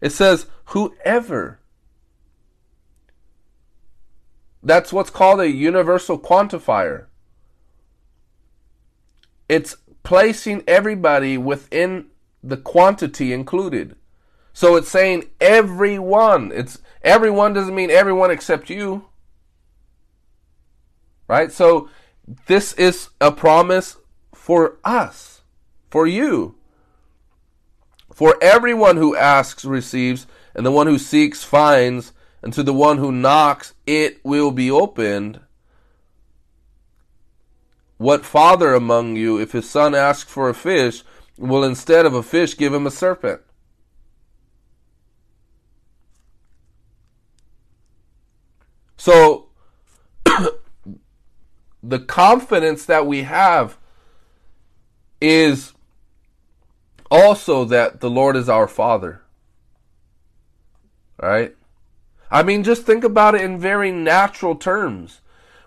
It says whoever that's what's called a universal quantifier. It's placing everybody within the quantity included. So it's saying everyone. It's everyone doesn't mean everyone except you Right? So this is a promise for us, for you. For everyone who asks receives, and the one who seeks finds, and to the one who knocks it will be opened. What father among you, if his son asks for a fish, will instead of a fish give him a serpent? So the confidence that we have is also that the Lord is our Father. Right? I mean, just think about it in very natural terms.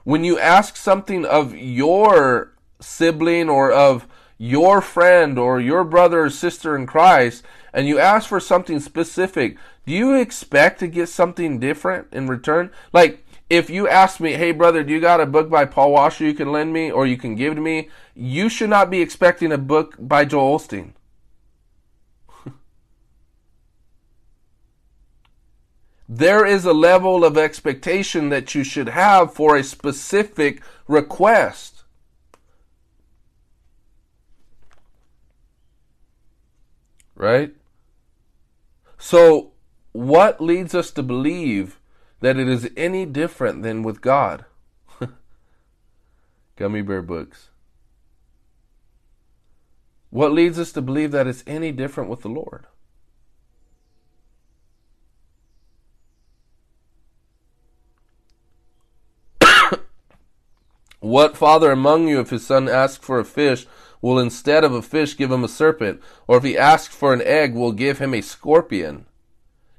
When you ask something of your sibling or of your friend or your brother or sister in Christ, and you ask for something specific, do you expect to get something different in return? Like, if you ask me, hey brother, do you got a book by Paul Washer you can lend me or you can give to me? You should not be expecting a book by Joel Osteen. there is a level of expectation that you should have for a specific request. Right? So, what leads us to believe that it is any different than with God. Gummy Bear Books. What leads us to believe that it's any different with the Lord? what father among you, if his son asks for a fish, will instead of a fish give him a serpent? Or if he asks for an egg, will give him a scorpion?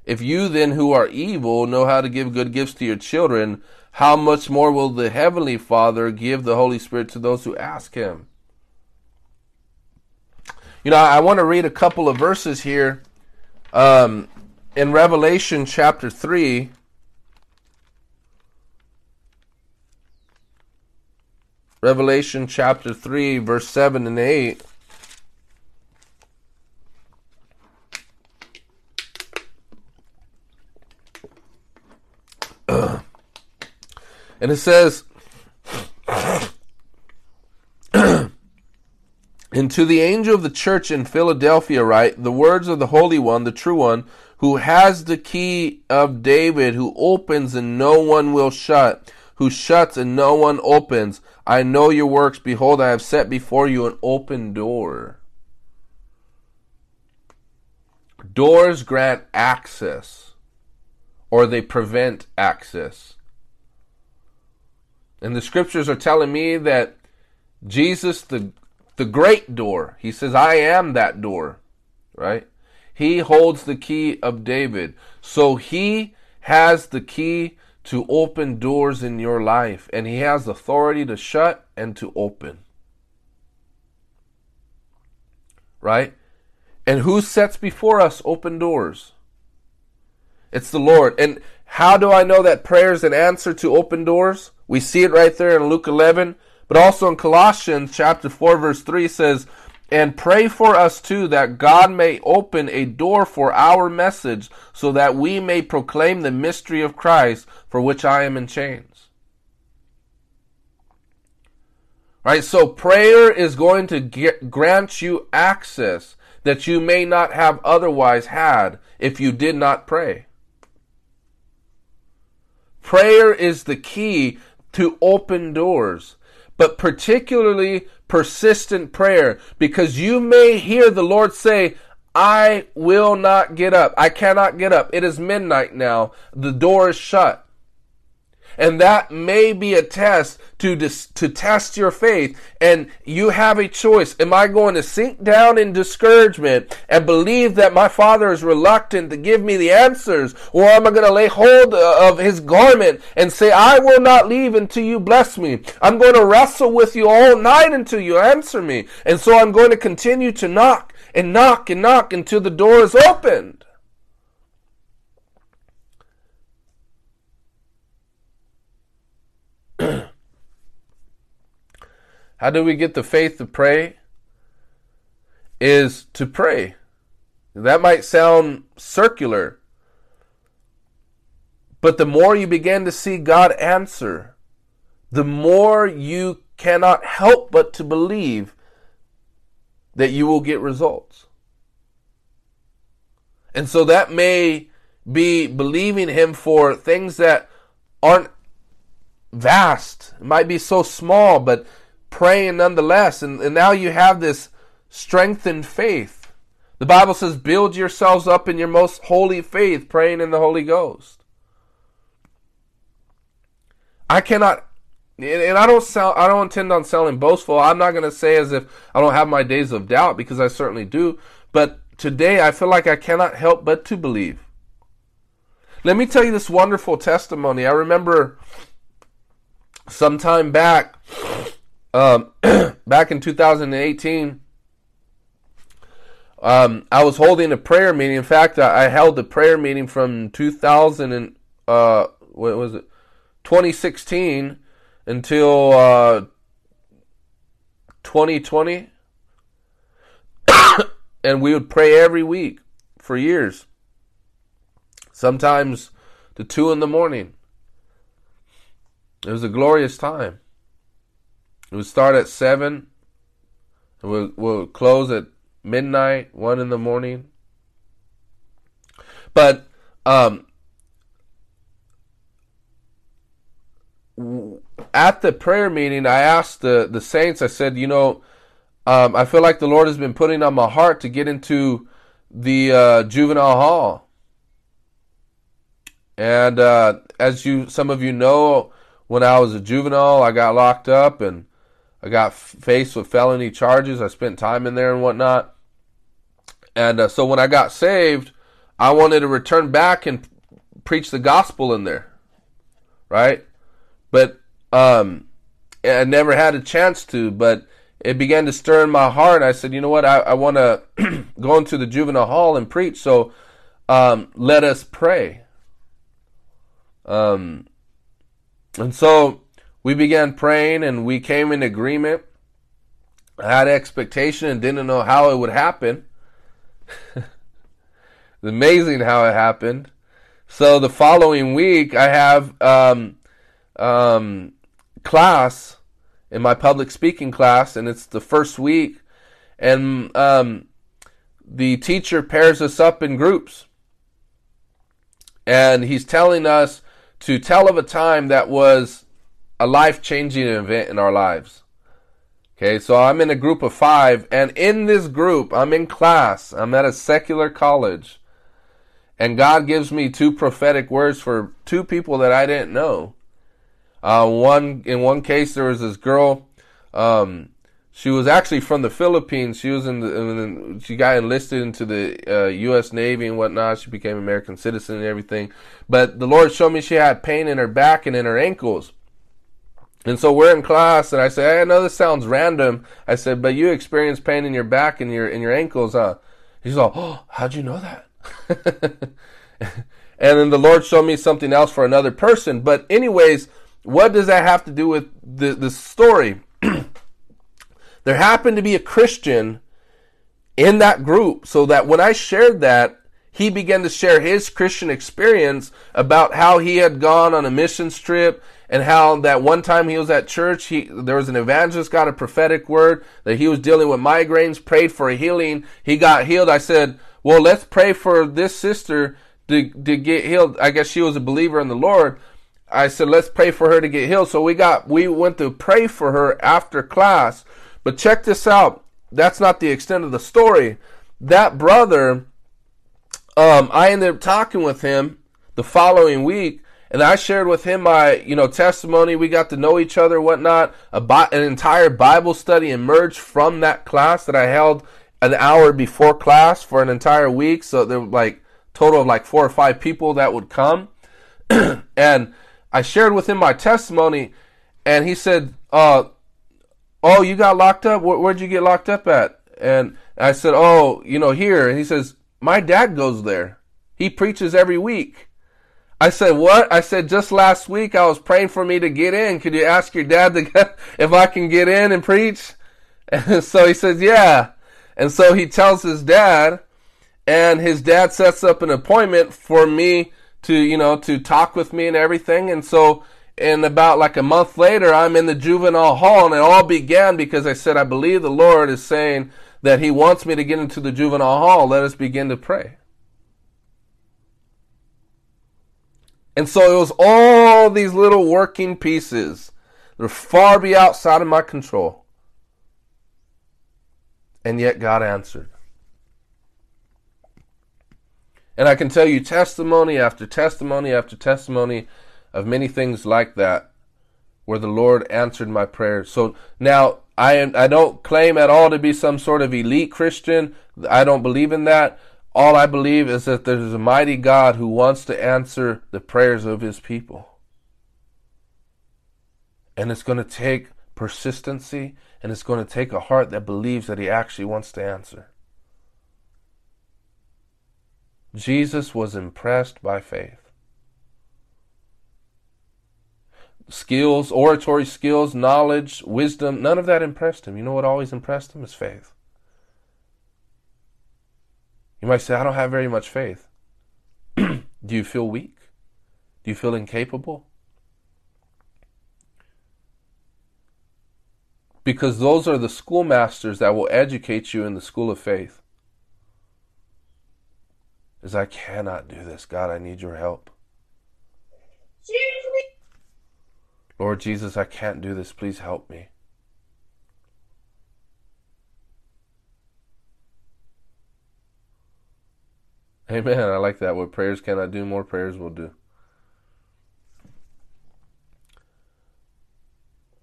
If you then who are evil know how to give good gifts to your children, how much more will the Heavenly Father give the Holy Spirit to those who ask Him? You know, I want to read a couple of verses here um, in Revelation chapter 3. Revelation chapter 3, verse 7 and 8. It says, And to the angel of the church in Philadelphia, write the words of the Holy One, the true One, who has the key of David, who opens and no one will shut, who shuts and no one opens. I know your works. Behold, I have set before you an open door. Doors grant access or they prevent access. And the scriptures are telling me that Jesus, the, the great door, he says, I am that door, right? He holds the key of David. So he has the key to open doors in your life, and he has authority to shut and to open. Right? And who sets before us open doors? It's the Lord. And how do I know that prayer is an answer to open doors? We see it right there in Luke 11, but also in Colossians chapter 4 verse 3 says, And pray for us too that God may open a door for our message so that we may proclaim the mystery of Christ for which I am in chains. Right? So prayer is going to get, grant you access that you may not have otherwise had if you did not pray. Prayer is the key to open doors, but particularly persistent prayer because you may hear the Lord say, I will not get up. I cannot get up. It is midnight now. The door is shut. And that may be a test to, to test your faith. And you have a choice. Am I going to sink down in discouragement and believe that my father is reluctant to give me the answers? Or am I going to lay hold uh, of his garment and say, I will not leave until you bless me. I'm going to wrestle with you all night until you answer me. And so I'm going to continue to knock and knock and knock until the door is opened. How do we get the faith to pray? Is to pray. That might sound circular, but the more you begin to see God answer, the more you cannot help but to believe that you will get results. And so that may be believing Him for things that aren't vast, it might be so small, but praying nonetheless. And, and now you have this strengthened faith. The Bible says, build yourselves up in your most holy faith, praying in the Holy Ghost. I cannot, and I don't sell, I don't intend on selling boastful. I'm not going to say as if I don't have my days of doubt because I certainly do. But today I feel like I cannot help but to believe. Let me tell you this wonderful testimony. I remember sometime back, um, back in 2018, um, I was holding a prayer meeting. In fact, I, I held a prayer meeting from 2000 and uh, what was it, 2016 until uh, 2020, and we would pray every week for years. Sometimes to two in the morning. It was a glorious time. It would start at 7. It will we'll close at midnight, 1 in the morning. But um, at the prayer meeting, I asked the, the saints, I said, you know, um, I feel like the Lord has been putting on my heart to get into the uh, juvenile hall. And uh, as you, some of you know, when I was a juvenile, I got locked up and I got faced with felony charges. I spent time in there and whatnot. And uh, so when I got saved, I wanted to return back and preach the gospel in there, right? But um, I never had a chance to. But it began to stir in my heart. I said, you know what? I, I want to go into the juvenile hall and preach. So um, let us pray. Um, and so we began praying and we came in agreement. I had expectation and didn't know how it would happen. it's amazing how it happened. So the following week, I have um, um, class in my public speaking class, and it's the first week, and um, the teacher pairs us up in groups, and he's telling us to tell of a time that was a life changing event in our lives. Okay, so I'm in a group of five, and in this group, I'm in class, I'm at a secular college, and God gives me two prophetic words for two people that I didn't know. Uh, one in one case, there was this girl. Um, she was actually from the Philippines. She was in the, she got enlisted into the uh, U.S. Navy and whatnot. She became American citizen and everything. But the Lord showed me she had pain in her back and in her ankles. And so we're in class, and I said, "I know this sounds random." I said, "But you experience pain in your back and your in your ankles, huh?" He's all, "Oh, how'd you know that?" and then the Lord showed me something else for another person. But anyways, what does that have to do with the the story? there happened to be a Christian in that group so that when I shared that, he began to share his Christian experience about how he had gone on a missions trip and how that one time he was at church, he there was an evangelist got a prophetic word that he was dealing with migraines, prayed for a healing. He got healed. I said, "Well, let's pray for this sister to to get healed." I guess she was a believer in the Lord. I said, "Let's pray for her to get healed." So we got we went to pray for her after class. But check this out. That's not the extent of the story. That brother um, I ended up talking with him the following week and I shared with him my, you know, testimony. We got to know each other, whatnot. Bi- an entire Bible study emerged from that class that I held an hour before class for an entire week. So there were like total of like four or five people that would come, and I shared with him my testimony, and he said, "Uh, oh, you got locked up. Where, where'd you get locked up at?" And I said, "Oh, you know, here." And he says, "My dad goes there. He preaches every week." I said, what? I said, just last week I was praying for me to get in. Could you ask your dad get, if I can get in and preach? And so he says, yeah. And so he tells his dad, and his dad sets up an appointment for me to, you know, to talk with me and everything. And so, in about like a month later, I'm in the juvenile hall, and it all began because I said, I believe the Lord is saying that He wants me to get into the juvenile hall. Let us begin to pray. And so it was all these little working pieces that are far be outside of my control. And yet God answered. And I can tell you testimony after testimony after testimony of many things like that where the Lord answered my prayers. So now I am, I don't claim at all to be some sort of elite Christian. I don't believe in that. All I believe is that there's a mighty God who wants to answer the prayers of his people. And it's going to take persistency and it's going to take a heart that believes that he actually wants to answer. Jesus was impressed by faith. Skills, oratory skills, knowledge, wisdom, none of that impressed him. You know what always impressed him is faith. You might say, I don't have very much faith. Do you feel weak? Do you feel incapable? Because those are the schoolmasters that will educate you in the school of faith. Is I cannot do this. God, I need your help. Lord Jesus, I can't do this. Please help me. Amen. I like that. What prayers cannot do, more prayers will do.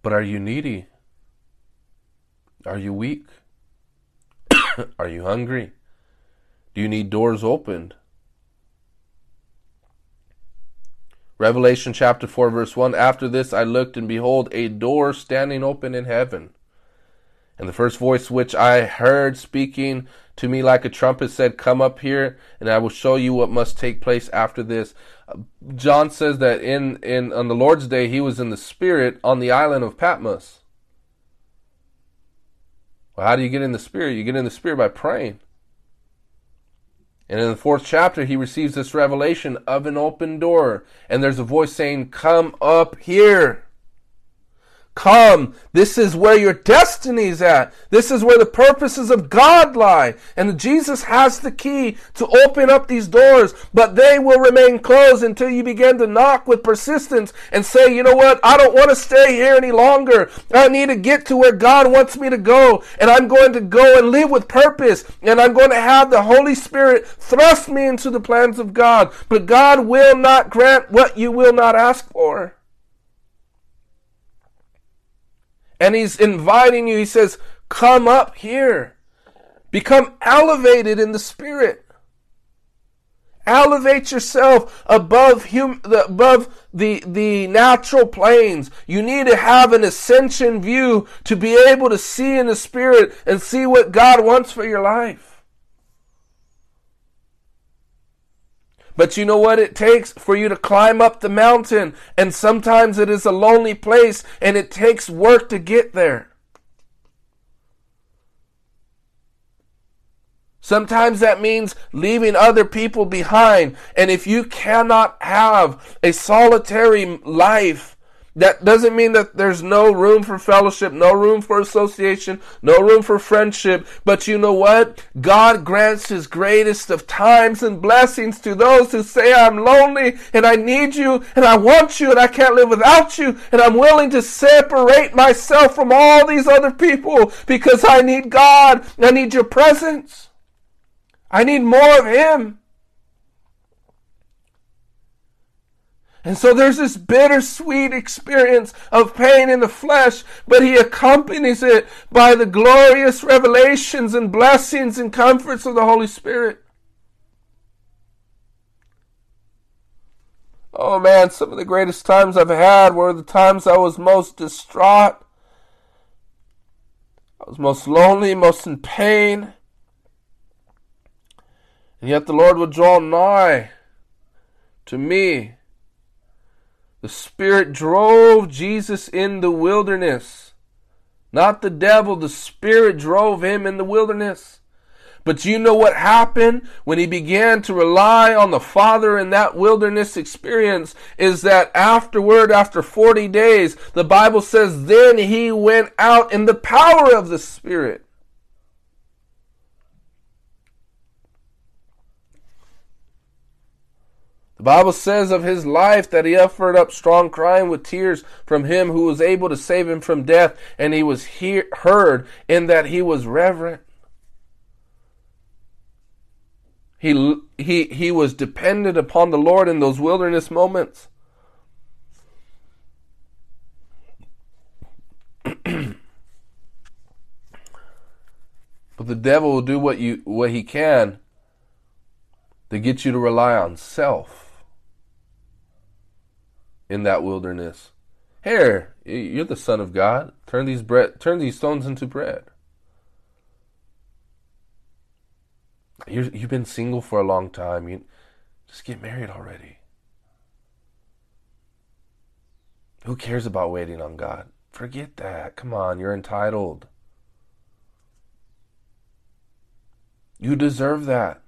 But are you needy? Are you weak? are you hungry? Do you need doors opened? Revelation chapter 4, verse 1 After this I looked, and behold, a door standing open in heaven. And the first voice which I heard speaking to me like a trumpet said, Come up here, and I will show you what must take place after this. John says that in, in on the Lord's day he was in the spirit on the island of Patmos. Well, how do you get in the spirit? You get in the spirit by praying. And in the fourth chapter, he receives this revelation of an open door. And there's a voice saying, Come up here. Come. This is where your destiny's at. This is where the purposes of God lie. And Jesus has the key to open up these doors, but they will remain closed until you begin to knock with persistence and say, you know what? I don't want to stay here any longer. I need to get to where God wants me to go. And I'm going to go and live with purpose. And I'm going to have the Holy Spirit thrust me into the plans of God. But God will not grant what you will not ask for. And he's inviting you. He says, Come up here. Become elevated in the spirit. Elevate yourself above hum, the, above the, the natural planes. You need to have an ascension view to be able to see in the spirit and see what God wants for your life. But you know what it takes for you to climb up the mountain? And sometimes it is a lonely place and it takes work to get there. Sometimes that means leaving other people behind. And if you cannot have a solitary life, that doesn't mean that there's no room for fellowship, no room for association, no room for friendship. But you know what? God grants His greatest of times and blessings to those who say, I'm lonely and I need you and I want you and I can't live without you and I'm willing to separate myself from all these other people because I need God. I need your presence. I need more of Him. And so there's this bittersweet experience of pain in the flesh, but he accompanies it by the glorious revelations and blessings and comforts of the Holy Spirit. Oh man, some of the greatest times I've had were the times I was most distraught. I was most lonely, most in pain. And yet the Lord would draw nigh to me the Spirit drove Jesus in the wilderness. Not the devil, the Spirit drove him in the wilderness. But you know what happened when he began to rely on the Father in that wilderness experience is that afterward, after 40 days, the Bible says, then he went out in the power of the Spirit. The Bible says of his life that he offered up strong crying with tears from him who was able to save him from death, and he was he- heard in that he was reverent. He, he, he was dependent upon the Lord in those wilderness moments. but the devil will do what you what he can to get you to rely on self in that wilderness. Here, you're the son of God. Turn these bread, turn these stones into bread. you have been single for a long time. You just get married already. Who cares about waiting on God? Forget that. Come on, you're entitled. You deserve that.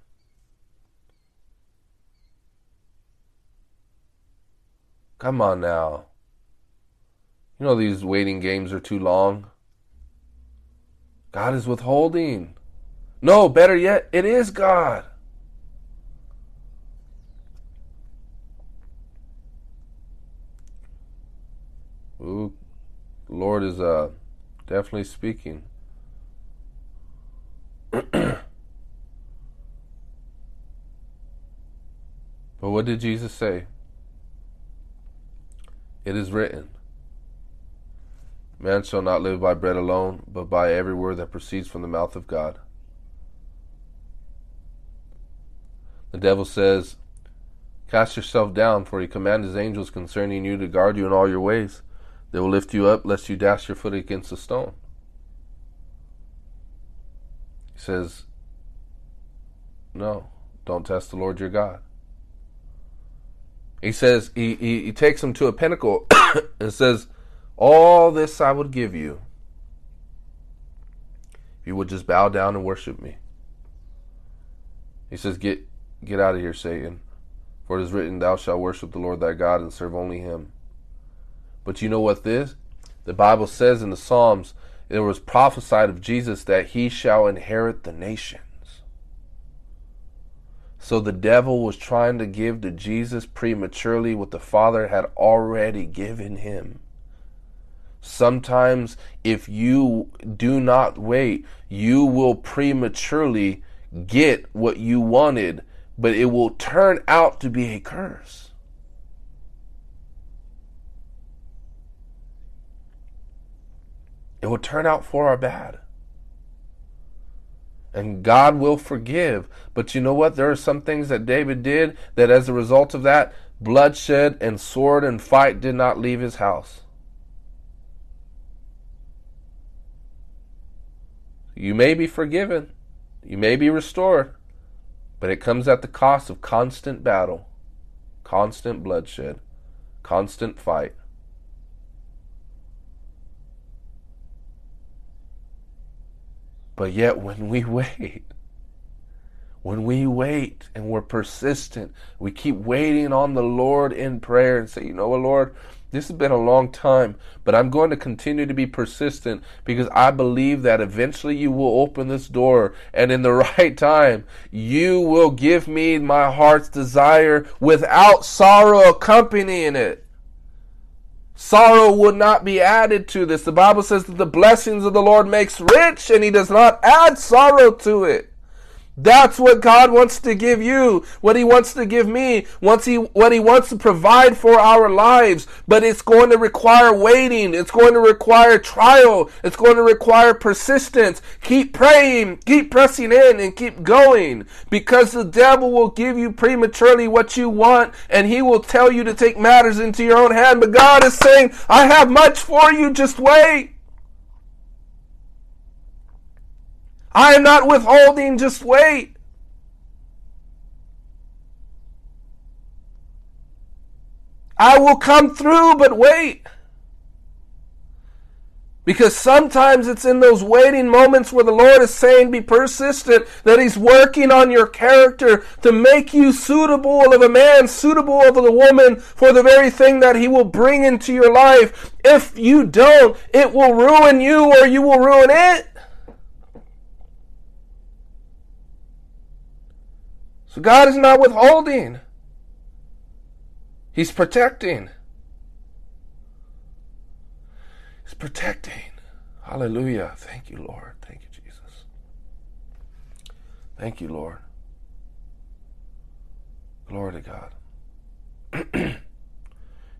Come on now. You know these waiting games are too long. God is withholding. No, better yet, it is God. Ooh, Lord is uh, definitely speaking. but what did Jesus say? It is written, Man shall not live by bread alone, but by every word that proceeds from the mouth of God. The devil says, Cast yourself down, for he commands his angels concerning you to guard you in all your ways. They will lift you up, lest you dash your foot against a stone. He says, No, don't test the Lord your God. He says, he, he, he takes him to a pinnacle and says, All this I would give you if you would just bow down and worship me. He says, Get get out of here, Satan. For it is written, Thou shalt worship the Lord thy God and serve only him. But you know what this? The Bible says in the Psalms, it was prophesied of Jesus that he shall inherit the nation. So the devil was trying to give to Jesus prematurely what the Father had already given him. Sometimes, if you do not wait, you will prematurely get what you wanted, but it will turn out to be a curse. It will turn out for our bad and God will forgive. But you know what? There are some things that David did that as a result of that, bloodshed and sword and fight did not leave his house. You may be forgiven, you may be restored, but it comes at the cost of constant battle, constant bloodshed, constant fight. But yet, when we wait, when we wait and we're persistent, we keep waiting on the Lord in prayer and say, you know what, Lord, this has been a long time, but I'm going to continue to be persistent because I believe that eventually you will open this door and in the right time, you will give me my heart's desire without sorrow accompanying it. Sorrow would not be added to this. The Bible says that the blessings of the Lord makes rich and he does not add sorrow to it. That's what God wants to give you, what He wants to give me, once He what He wants to provide for our lives. But it's going to require waiting, it's going to require trial, it's going to require persistence. Keep praying, keep pressing in, and keep going. Because the devil will give you prematurely what you want, and he will tell you to take matters into your own hand. But God is saying, I have much for you, just wait. I am not withholding, just wait. I will come through, but wait. Because sometimes it's in those waiting moments where the Lord is saying, be persistent, that He's working on your character to make you suitable of a man, suitable of a woman for the very thing that He will bring into your life. If you don't, it will ruin you or you will ruin it. So God is not withholding. He's protecting. He's protecting. Hallelujah. Thank you, Lord. Thank you, Jesus. Thank you, Lord. Glory to God. you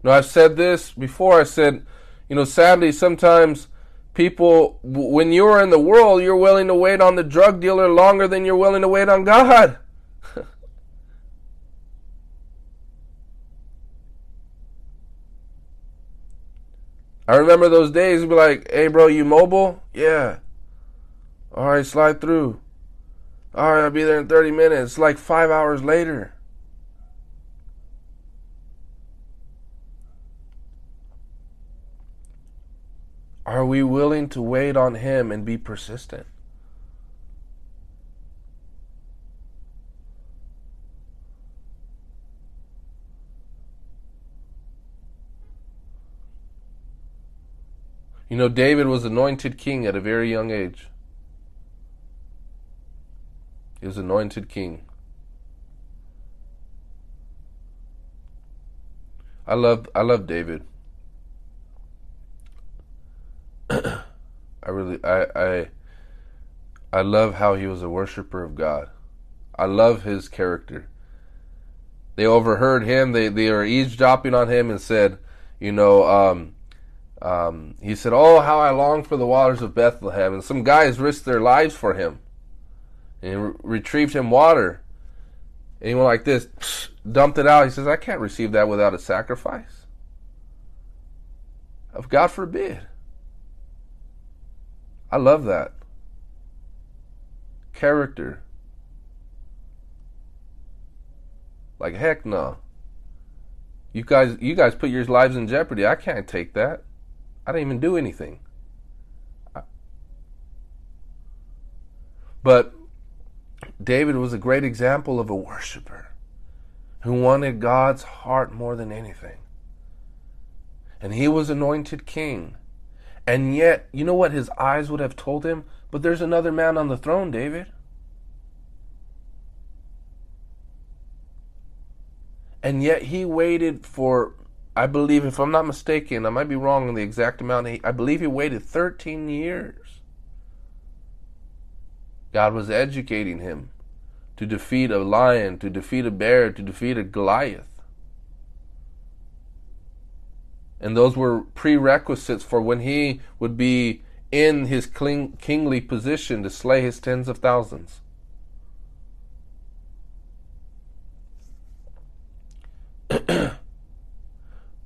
know, I've said this before. I said, you know, sadly, sometimes people, when you're in the world, you're willing to wait on the drug dealer longer than you're willing to wait on God. I remember those days. Be like, "Hey, bro, you mobile? Yeah. All right, slide through. All right, I'll be there in 30 minutes. Like five hours later. Are we willing to wait on Him and be persistent? You know, David was anointed king at a very young age. He was anointed king. I love I love David. I really I I I love how he was a worshiper of God. I love his character. They overheard him, they they were eavesdropping on him and said, you know, um, um, he said, Oh, how I long for the waters of Bethlehem. And some guys risked their lives for him and re- retrieved him water. And he went like this, psh, dumped it out. He says, I can't receive that without a sacrifice. Of God forbid. I love that. Character. Like heck no. You guys you guys put your lives in jeopardy. I can't take that. I didn't even do anything. But David was a great example of a worshiper who wanted God's heart more than anything. And he was anointed king. And yet, you know what his eyes would have told him? But there's another man on the throne, David. And yet he waited for I believe, if I'm not mistaken, I might be wrong on the exact amount. I believe he waited 13 years. God was educating him to defeat a lion, to defeat a bear, to defeat a Goliath. And those were prerequisites for when he would be in his kingly position to slay his tens of thousands.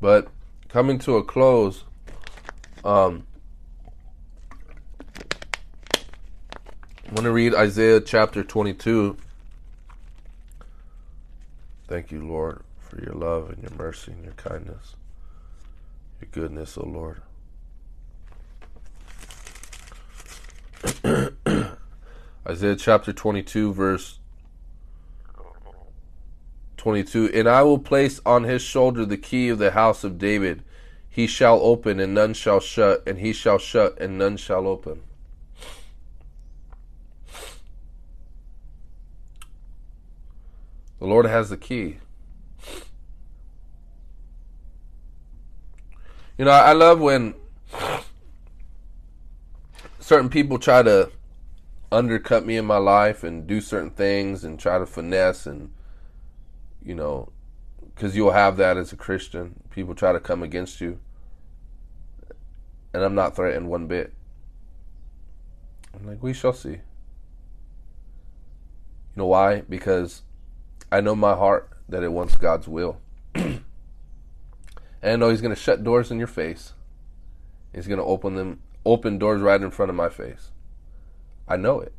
But coming to a close, um, I want to read Isaiah chapter 22. Thank you, Lord, for your love and your mercy and your kindness, your goodness, O Lord. Isaiah chapter 22, verse 22 And I will place on his shoulder the key of the house of David. He shall open and none shall shut, and he shall shut and none shall open. The Lord has the key. You know, I love when certain people try to undercut me in my life and do certain things and try to finesse and you know because you'll have that as a christian. People try to come against you. And i'm not threatened one bit. I'm like we shall see. You know why? Because i know my heart that it wants god's will. And i know he's going to shut doors in your face. He's going to open them open doors right in front of my face. I know it.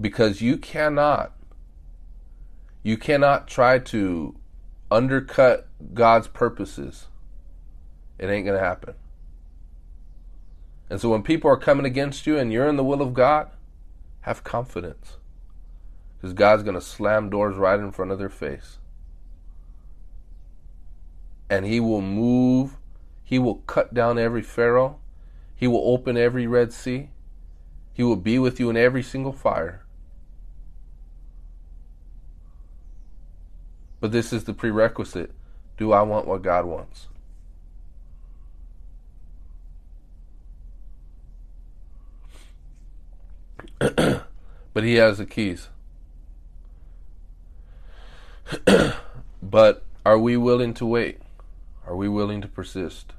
Because you cannot you cannot try to undercut God's purposes. It ain't going to happen. And so when people are coming against you and you're in the will of God, have confidence. Because God's going to slam doors right in front of their face. And He will move, He will cut down every Pharaoh, He will open every Red Sea, he will be with you in every single fire. But this is the prerequisite. Do I want what God wants? but he has the keys. but are we willing to wait? Are we willing to persist?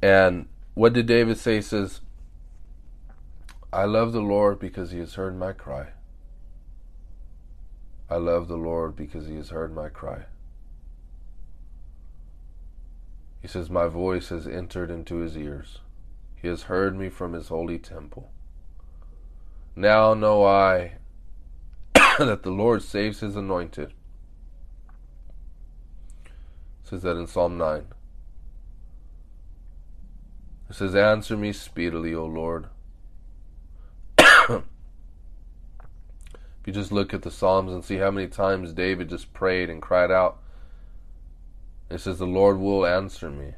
And what did David say? He says, I love the Lord because he has heard my cry. I love the Lord because he has heard my cry. He says, My voice has entered into his ears. He has heard me from his holy temple. Now know I that the Lord saves his anointed. It says that in Psalm 9. It says, Answer me speedily, O Lord. if you just look at the Psalms and see how many times David just prayed and cried out, it says, The Lord will answer me.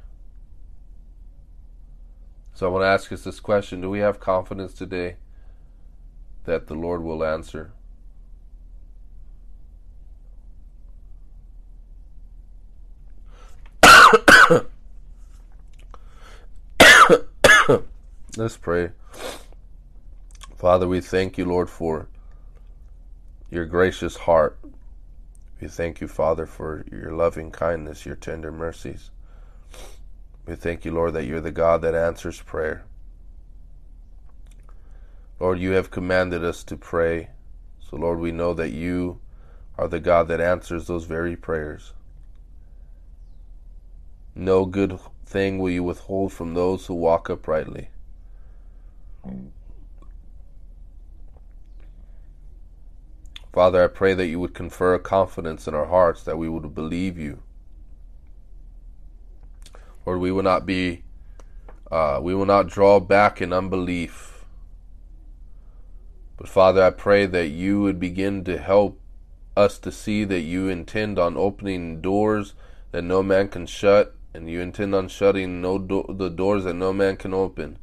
So I want to ask us this question Do we have confidence today that the Lord will answer? Let's pray. Father, we thank you, Lord, for your gracious heart. We thank you, Father, for your loving kindness, your tender mercies. We thank you, Lord, that you're the God that answers prayer. Lord, you have commanded us to pray. So, Lord, we know that you are the God that answers those very prayers. No good thing will you withhold from those who walk uprightly. Father, I pray that you would confer confidence in our hearts that we would believe you. Lord, we will not be, uh, we will not draw back in unbelief. But Father, I pray that you would begin to help us to see that you intend on opening doors that no man can shut, and you intend on shutting no do- the doors that no man can open.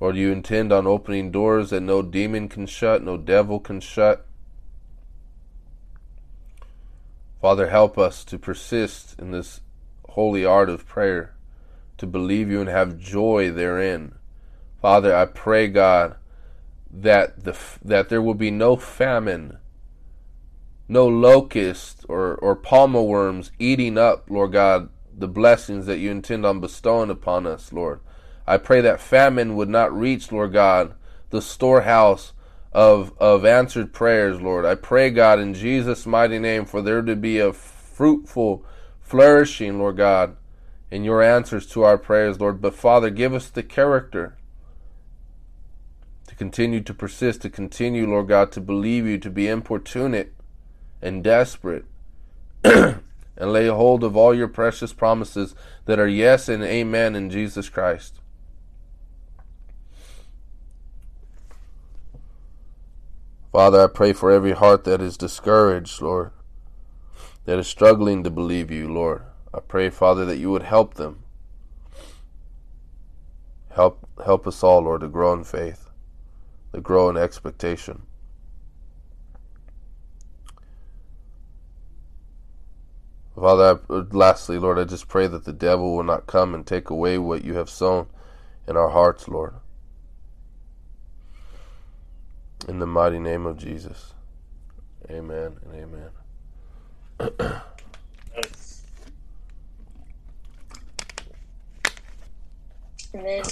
Lord, you intend on opening doors that no demon can shut, no devil can shut. Father, help us to persist in this holy art of prayer, to believe you and have joy therein. Father, I pray, God, that the that there will be no famine, no locust or or palmer worms eating up, Lord God, the blessings that you intend on bestowing upon us, Lord. I pray that famine would not reach, Lord God, the storehouse of of answered prayers, Lord. I pray, God, in Jesus' mighty name, for there to be a fruitful flourishing, Lord God, in your answers to our prayers, Lord. But Father, give us the character to continue to persist, to continue, Lord God, to believe you, to be importunate and desperate. and lay hold of all your precious promises that are yes and amen in Jesus Christ. Father, I pray for every heart that is discouraged, Lord, that is struggling to believe you, Lord. I pray, Father, that you would help them. Help help us all, Lord, to grow in faith, to grow in expectation. Father, I, uh, lastly, Lord, I just pray that the devil will not come and take away what you have sown in our hearts, Lord. In the mighty name of Jesus. Amen and amen. Amen.